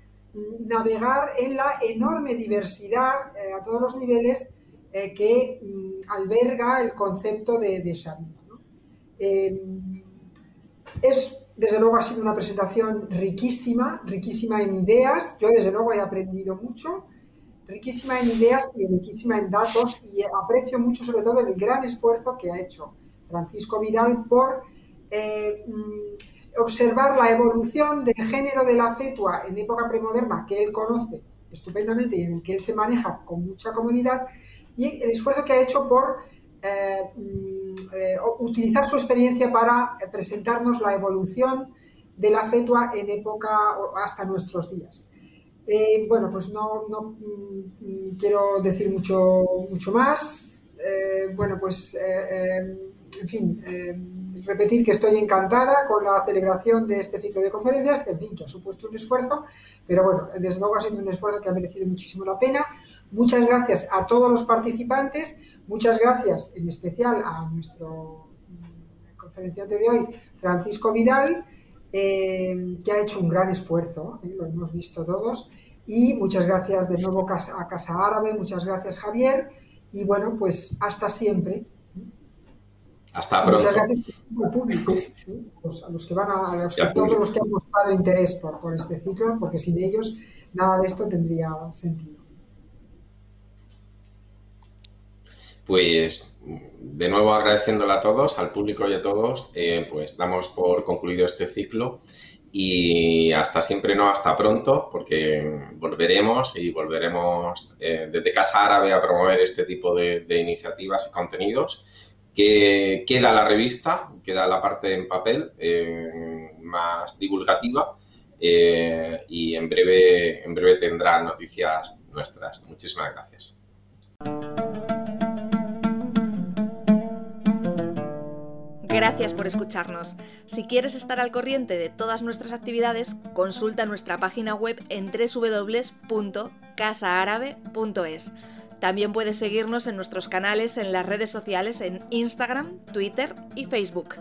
navegar en la enorme diversidad eh, a todos los niveles que mm, alberga el concepto de, de es desde luego ha sido una presentación riquísima, riquísima en ideas. Yo desde luego he aprendido mucho, riquísima en ideas y riquísima en datos y aprecio mucho sobre todo el gran esfuerzo que ha hecho Francisco Vidal por eh, mm, observar la evolución del género de la fetua en época premoderna que él conoce estupendamente y en el que él se maneja con mucha comodidad y el esfuerzo que ha hecho por eh, mm, eh, utilizar su experiencia para presentarnos la evolución de la fetua en época hasta nuestros días. Bueno, pues no, mm, quiero decir mucho, mucho más. bueno, pues, en fin, repetir que estoy encantada con la celebración de este ciclo de conferencias, que, en fin, que ha supuesto un esfuerzo, pero bueno, desde luego ha sido un esfuerzo que ha merecido muchísimo la pena. Muchas gracias a todos los participantes. Muchas gracias en especial a nuestro conferenciante de hoy, Francisco Vidal, eh, que ha hecho un gran esfuerzo, eh, lo hemos visto todos. Y muchas gracias de nuevo a Casa Árabe, muchas gracias Javier. Y bueno, pues hasta siempre. Hasta pronto. Muchas gracias al público, a los que van a, todos los que han mostrado interés por, por este ciclo, porque sin ellos nada de esto tendría sentido. Pues de nuevo agradeciéndole a todos, al público y a todos, eh, pues damos por concluido este ciclo y hasta siempre no, hasta pronto, porque volveremos y volveremos eh, desde Casa Árabe a promover este tipo de, iniciativas y contenidos. Que queda la revista, queda la parte en papel eh, más divulgativa y en breve, en breve tendrán noticias nuestras. Muchísimas gracias. Gracias por escucharnos. Si quieres estar al corriente de todas nuestras actividades, consulta nuestra página web en www.casaarabe.es. También puedes seguirnos en nuestros canales en las redes sociales en Instagram, Twitter y Facebook.